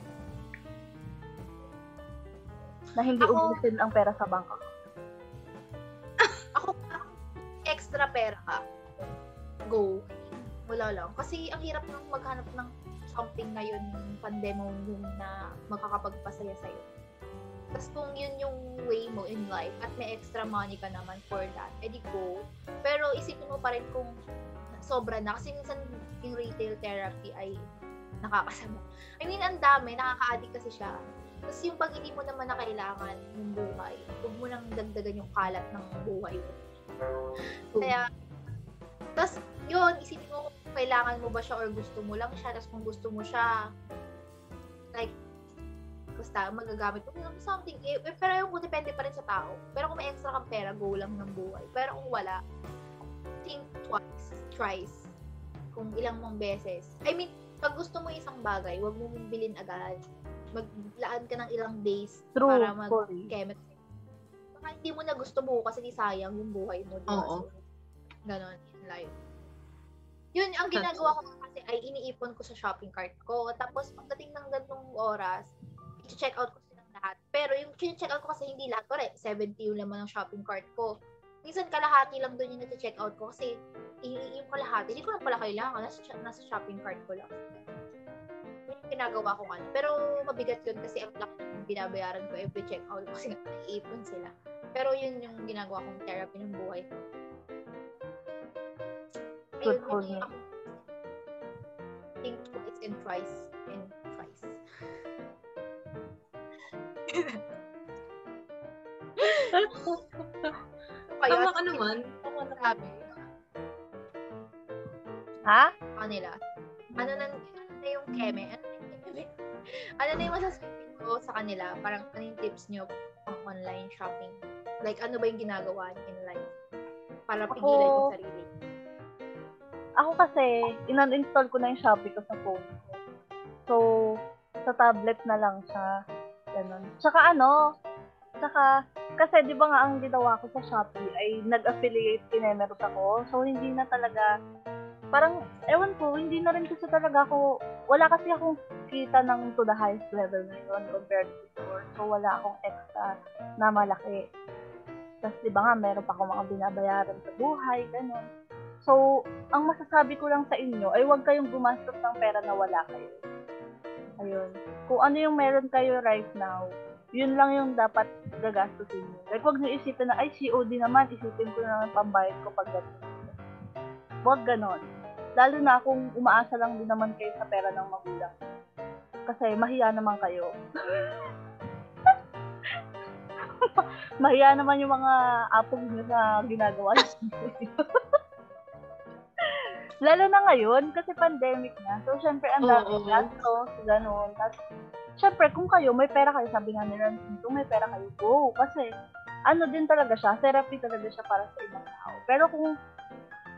Na hindi ubusin ang pera sa bangka. ako extra pera ka, go. Wala lang. Kasi ang hirap nang maghanap ng something ngayon, pandemo yung na makakapagpasaya sa'yo. Tapos kung yun yung way mo in life at may extra money ka naman for that, edi go. Pero isipin mo pa rin kung sobra na. Kasi minsan yung retail therapy ay nakakasama. I mean, ang dami, nakaka-addict kasi siya. Tapos yung pag hindi mo naman na kailangan yung buhay, huwag mo nang dagdagan yung kalat ng buhay mo. Kaya, tapos yun, isipin mo kung kailangan mo ba siya or gusto mo lang siya. Tapos kung gusto mo siya, like, basta magagamit mo lang something. Eh, eh, pero yung depende pa rin sa tao. Pero kung may extra kang pera, go lang ng buhay. Pero kung wala, think twice, thrice, kung ilang mong beses. I mean, pag gusto mo isang bagay, huwag mo mong bilhin agad. Maglaan ka ng ilang days True, para mag sorry. kemet. Baka hindi mo na gusto mo kasi di sayang yung buhay mo. Di ba? Oo. So, ganon in life. Yun, ang ginagawa ko kasi ay iniipon ko sa shopping cart ko. Tapos pagdating ng ganitong oras, i-check out ko silang lahat. Pero yung check out ko kasi hindi lahat. Correct, 70 yung laman ng shopping cart ko. Minsan kalahati lang doon yung nag-check out ko kasi i- yung kalahati, hindi ko lang pala kailangan. Nasa, nasa shopping cart ko lang. Yun yung ginagawa ko ano. Pero mabigat yun kasi ang laki ng binabayaran ko every check out kasi naiipon sila. Pero yun yung ginagawa kong therapy ng buhay ko. Good for you. think twice and thrice and. Kaya, Tama ka naman. Tama grabe. Ha? kanila. Ano na, ano na yung keme? Ano na yung keme? Ano na yung masasabi ko sa kanila? Parang ano yung tips nyo pang online shopping? Like, ano ba yung ginagawa niyo in life? Para Ako- pigilan yung sarili. Ako kasi, in-uninstall ko na yung Shopee ko sa phone ko. So, sa tablet na lang siya. Ganun. Tsaka ano, tsaka, kasi di ba nga ang ginawa ko sa Shopee ay nag-affiliate kinemeros ako. So, hindi na talaga, parang, ewan ko, hindi na rin kasi talaga ako, wala kasi akong kita ng to the highest level ngayon compared to before. So, wala akong extra na malaki. Tapos, di ba nga, meron pa akong mga binabayaran sa buhay, ganun. So, ang masasabi ko lang sa inyo ay huwag kayong gumastos ng pera na wala kayo. Ayun. Kung ano yung meron kayo right now, yun lang yung dapat gagastusin nyo. Like, huwag nyo isipin na, ay, COD naman, isipin ko na ng pambayad ko pag. Huwag ganon. Lalo na kung umaasa lang din naman kayo sa pera ng magulang. Kasi mahiya naman kayo. mahiya naman yung mga apong nyo na ginagawa. Lalo na ngayon, kasi pandemic na. So, syempre, ang dami Oo. gastos, gano'n. Tapos, syempre, kung kayo, may pera kayo, sabi nga nila, kung may pera kayo, go. Kasi, ano din talaga siya, therapy talaga siya para sa ibang tao. Pero kung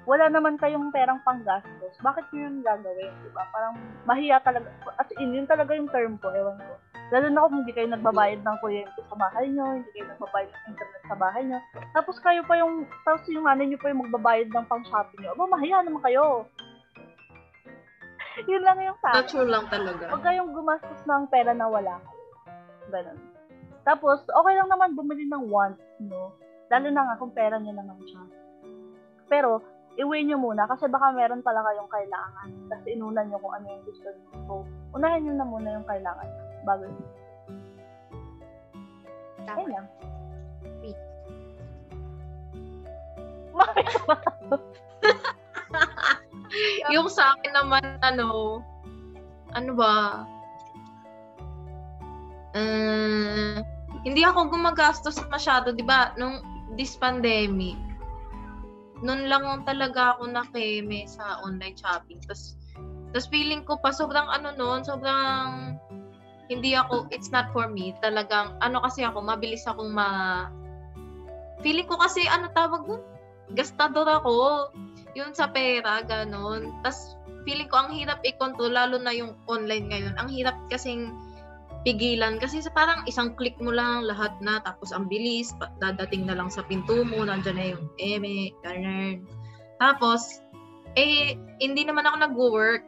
wala naman kayong perang panggastos, bakit nyo yun gagawin, di ba? Parang mahiya talaga. As in, yun talaga yung term ko, ewan ko. Lalo na kung hindi kayo nagbabayad ng kuryente sa bahay nyo, hindi kayo nagbabayad ng internet sa bahay nyo. Tapos kayo pa yung, tapos yung nanay nyo pa yung magbabayad ng pang-shopping nyo. Aba, mahiya naman kayo. yun lang yung sa akin. Natural lang talaga. Huwag kayong gumastos ng pera na wala kayo. Ganun. Tapos, okay lang naman bumili ng wants, no? Lalo na nga kung pera nyo naman siya. Pero, iwi nyo muna kasi baka meron pala kayong kailangan. Tapos inunan nyo kung ano yung gusto nyo. So, unahin nyo na muna yung kailangan bago yun. Ayun Tama. lang. Sweet. Yung sa akin naman, ano, ano ba? Uh, hindi ako gumagastos masyado, di ba? Nung this pandemic, noon lang talaga ako nakeme sa online shopping. Tapos, tapos feeling ko pa, sobrang ano noon, sobrang hindi ako, it's not for me. Talagang, ano kasi ako, mabilis akong ma... Feeling ko kasi, ano tawag nun? Gastador ako yun sa pera, ganon. Tapos, feeling ko ang hirap i-control, lalo na yung online ngayon. Ang hirap kasing pigilan. Kasi sa parang isang click mo lang lahat na, tapos ang bilis, dadating na lang sa pinto mo, nandyan na yung eme, ganon. Tapos, eh, hindi naman ako nag-work.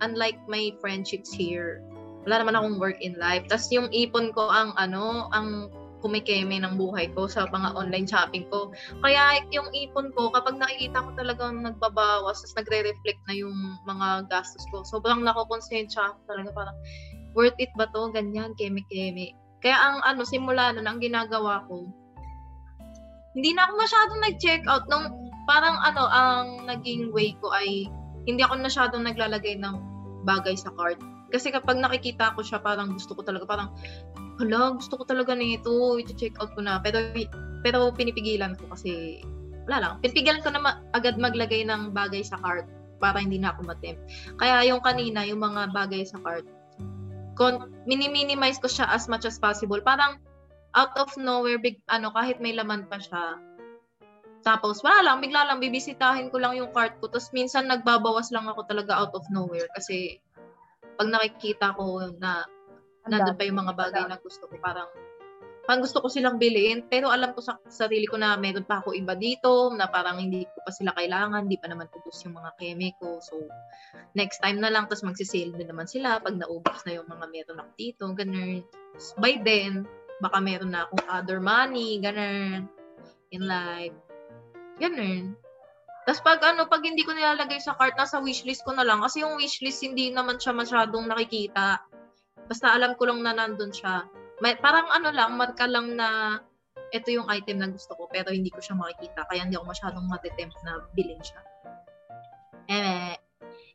Unlike my friendships here. Wala naman akong work in life. Tapos yung ipon ko ang ano, ang kumikeme ng buhay ko sa mga online shopping ko. Kaya yung ipon ko, kapag nakikita ko talagang nagbabawas, tapos nagre-reflect na yung mga gastos ko, sobrang nakokonsensya ako talaga parang, worth it ba to? Ganyan, keme-keme. Kaya ang ano, simula nun, ang ginagawa ko, hindi na ako masyadong nag-check out nung parang ano, ang naging way ko ay hindi ako masyadong naglalagay ng bagay sa cart. Kasi kapag nakikita ko siya, parang gusto ko talaga, parang, hala, gusto ko talaga nito, i-check out ko na. Pero, pero pinipigilan ko kasi, wala lang. Pinipigilan ko na ma- agad maglagay ng bagay sa cart para hindi na ako matempt. Kaya yung kanina, yung mga bagay sa cart, kon mini-minimize ko siya as much as possible. Parang, out of nowhere, big, ano, kahit may laman pa siya, tapos, wala lang, bigla lang, bibisitahin ko lang yung cart ko. Tapos, minsan, nagbabawas lang ako talaga out of nowhere. Kasi, pag nakikita ko na nandun pa yung mga bagay na gusto ko, parang, parang gusto ko silang bilhin, pero alam ko sa sarili ko na meron pa ako iba dito, na parang hindi ko pa sila kailangan, hindi pa naman ubos yung mga keme ko. So, next time na lang, tapos magsisale din naman sila pag naubos na yung mga meron ako dito, ganun. By then, baka meron na akong other money, ganun, in life. Ganun. Tapos pag ano, pag hindi ko nilalagay sa cart, nasa wishlist ko na lang. Kasi yung wishlist, hindi naman siya masyadong nakikita. Basta alam ko lang na nandun siya. May, parang ano lang, marka lang na ito yung item na gusto ko, pero hindi ko siya makikita. Kaya hindi ako masyadong matitempt na bilhin siya. Eh,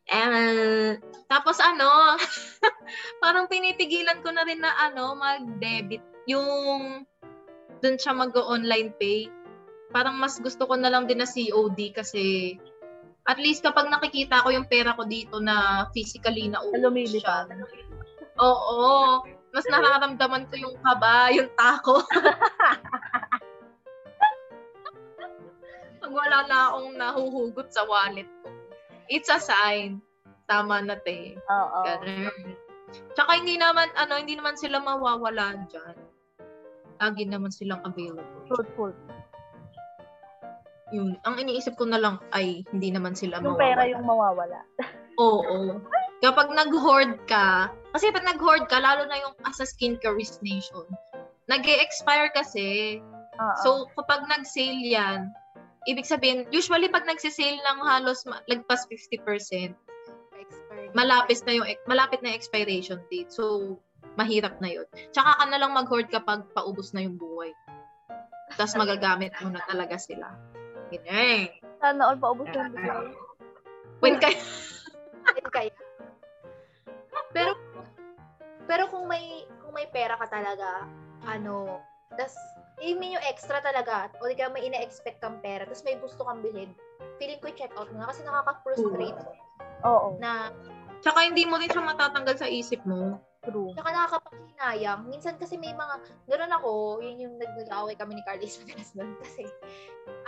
eh, tapos ano, parang pinipigilan ko na rin na ano, mag-debit. Yung dun siya mag-online pay. Parang mas gusto ko na lang din na COD kasi at least kapag nakikita ko yung pera ko dito na physically na lumilipad. Oo. Mas nararamdaman ko yung kaba, yung tako. Pag wala na akong nahuhugot sa wallet ko. It's a sign. Tama na, te. Oo. Ganun. Tsaka hindi naman, ano, hindi naman sila mawawala dyan. Lagi naman silang available. Fruitful. Yun. Ang iniisip ko na lang ay hindi naman sila Yung mawawala. pera yung mawawala. Oo. Kapag nag-hoard ka, kasi pag nag-hoard ka, lalo na yung as a skincare nation, nag expire kasi. Oo. So, kapag nag-sale yan, ibig sabihin, usually pag nagsisale ng halos ma- lagpas 50%, Expired. malapit na yung malapit na yung expiration date. So, mahirap na yun. Tsaka ka na lang mag-hoard kapag paubos na yung buhay. Tapos magagamit mo na talaga sila. Ganyan. Sana all paubos yung bigay. When kaya, Ayun kaya. Pero pero kung may kung may pera ka talaga, ano, tas I mean yung extra talaga, o di ka may ina-expect kang pera, tas may gusto kang bilhin, feeling ko check out na kasi nakaka-frustrate Oo. na tsaka hindi mo rin siya matatanggal sa isip mo. True. Tsaka nakakapanghinayang. Minsan kasi may mga, gano'n ako, yun yung nag- nag-away kami ni Carlos madalas doon. Kasi,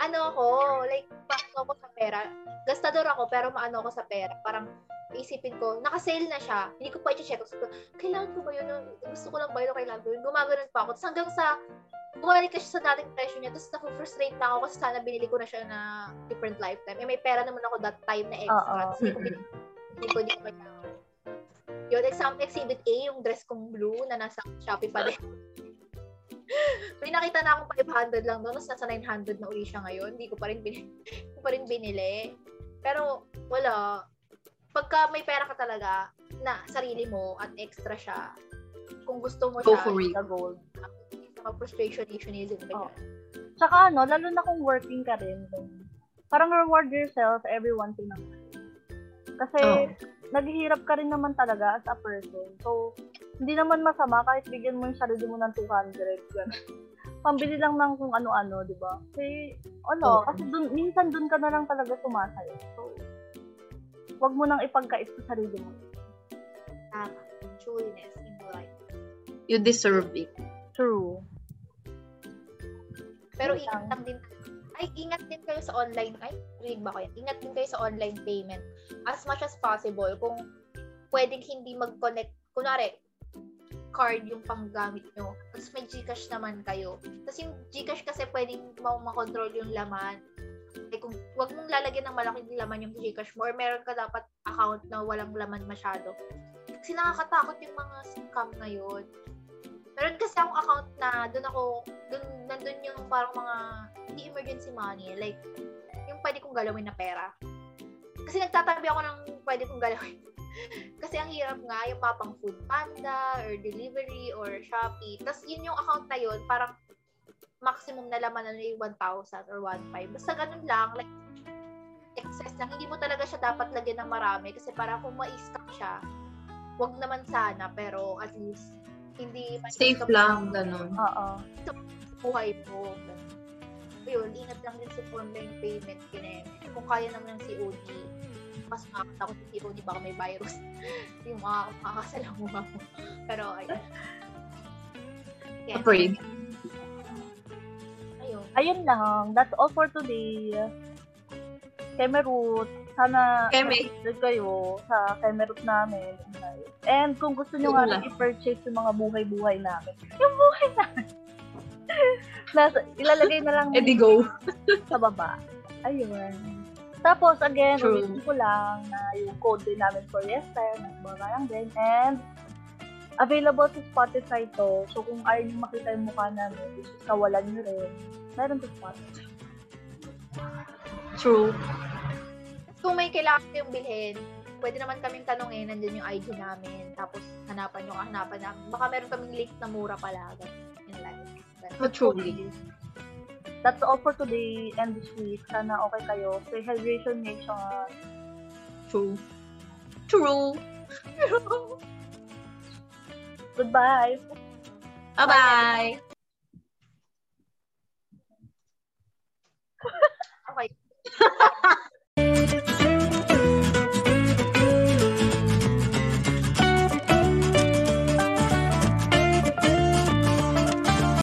ano ako, like, paano ako sa pera. Gastador ako, pero maano ako sa pera. Parang, isipin ko, naka-sale na siya. Hindi ko pa i-check. Ko, kailangan ko ba yun? Gusto ko lang ba yun? Kailangan ko yun? Gumagano'n pa ako. Tapos hanggang sa, bumalik kasi sa dating presyo niya. Tapos na-frustrate na ako kasi sana binili ko na siya na different lifetime. Eh, may pera naman ako that time na extra. Tapos hindi ko binili. Hindi ko, hindi ko. Yun, example, exhibit A, yung dress kong blue na nasa Shopee pa din. May nakita na akong 500 lang doon, tapos nasa 900 na uli siya ngayon. Hindi ko pa rin binili. Hindi ko pa rin binili. Pero, wala. Pagka may pera ka talaga, na sarili mo at extra siya, kung gusto mo Go siya, for it. The gold. mga frustrationism yan? Tsaka ano, lalo na kung working ka rin, parang reward yourself every once in a while. Kasi, Oo. Naghihirap ka rin naman talaga as a person. So, hindi naman masama kahit bigyan mo yung sarili mo ng 200. Ganun. Pambili lang ng kung ano-ano, di ba? Kasi, ano, Oo. kasi dun, minsan dun ka na lang talaga sumasayo. So, wag mo nang ipagkait sa sarili mo. Tama. Trueness in life. You deserve it. True. Pero lang din. Ay, ingat din kayo sa online. Ay, read ba ko yan? Ingat din kayo sa online payment. As much as possible. Kung pwedeng hindi mag-connect. Kunwari, card yung panggamit nyo. Tapos may Gcash naman kayo. Tapos yung Gcash kasi pwedeng ma- makontrol yung laman. Ay kung wag mong lalagyan ng malaking laman yung Gcash mo or meron ka dapat account na walang laman masyado. Kasi nakakatakot yung mga scam na yun. Meron kasi akong account na doon ako, doon, nandun yung parang mga, hindi emergency money, like, yung pwede kong galawin na pera. Kasi nagtatabi ako ng pwede kong galawin. kasi ang hirap nga, yung mapang food panda, or delivery, or Shopee. Tapos yun yung account na yun, parang maximum na laman na yung 1,000 or 1,500. Basta ganun lang, like, excess lang. Hindi mo talaga siya dapat lagyan ng marami kasi parang kung ma-scam siya, wag naman sana, pero at least, hindi Safe lang, ganun. Oo. buhay mo. Ayun, ingat lang din sa online payment kineme. Kung kaya naman ng COD, mas makakatakot sa COD, baka may virus. yung mga makakasalamuha mo. Pero, ayun. Yes. Afraid. Ayun. Ayun lang. That's all for today. Kemerut. Sana Keme. mag kayo sa Kemerut namin. And kung gusto nyo nga i-purchase yung mga buhay-buhay namin. Yung buhay namin. Nasa, ilalagay na lang Eh di go. sa baba. Ayun. Tapos, again, True. ulitin ko lang na yung code din namin for Yester, nagbaga lang din. And, available sa Spotify to. So, kung ayaw nyo makita yung mukha namin, which is kawalan nyo rin, meron sa Spotify. True kung may kailangan kayong bilhin, pwede naman kaming tanongin, nandiyan yung IG namin, tapos hanapan yung hanapan namin. Baka meron kaming link na mura pala. In life. Truly. That's all for today and this week. Sana okay kayo. Rehydration nation. True. True. Goodbye. Bye-bye. okay.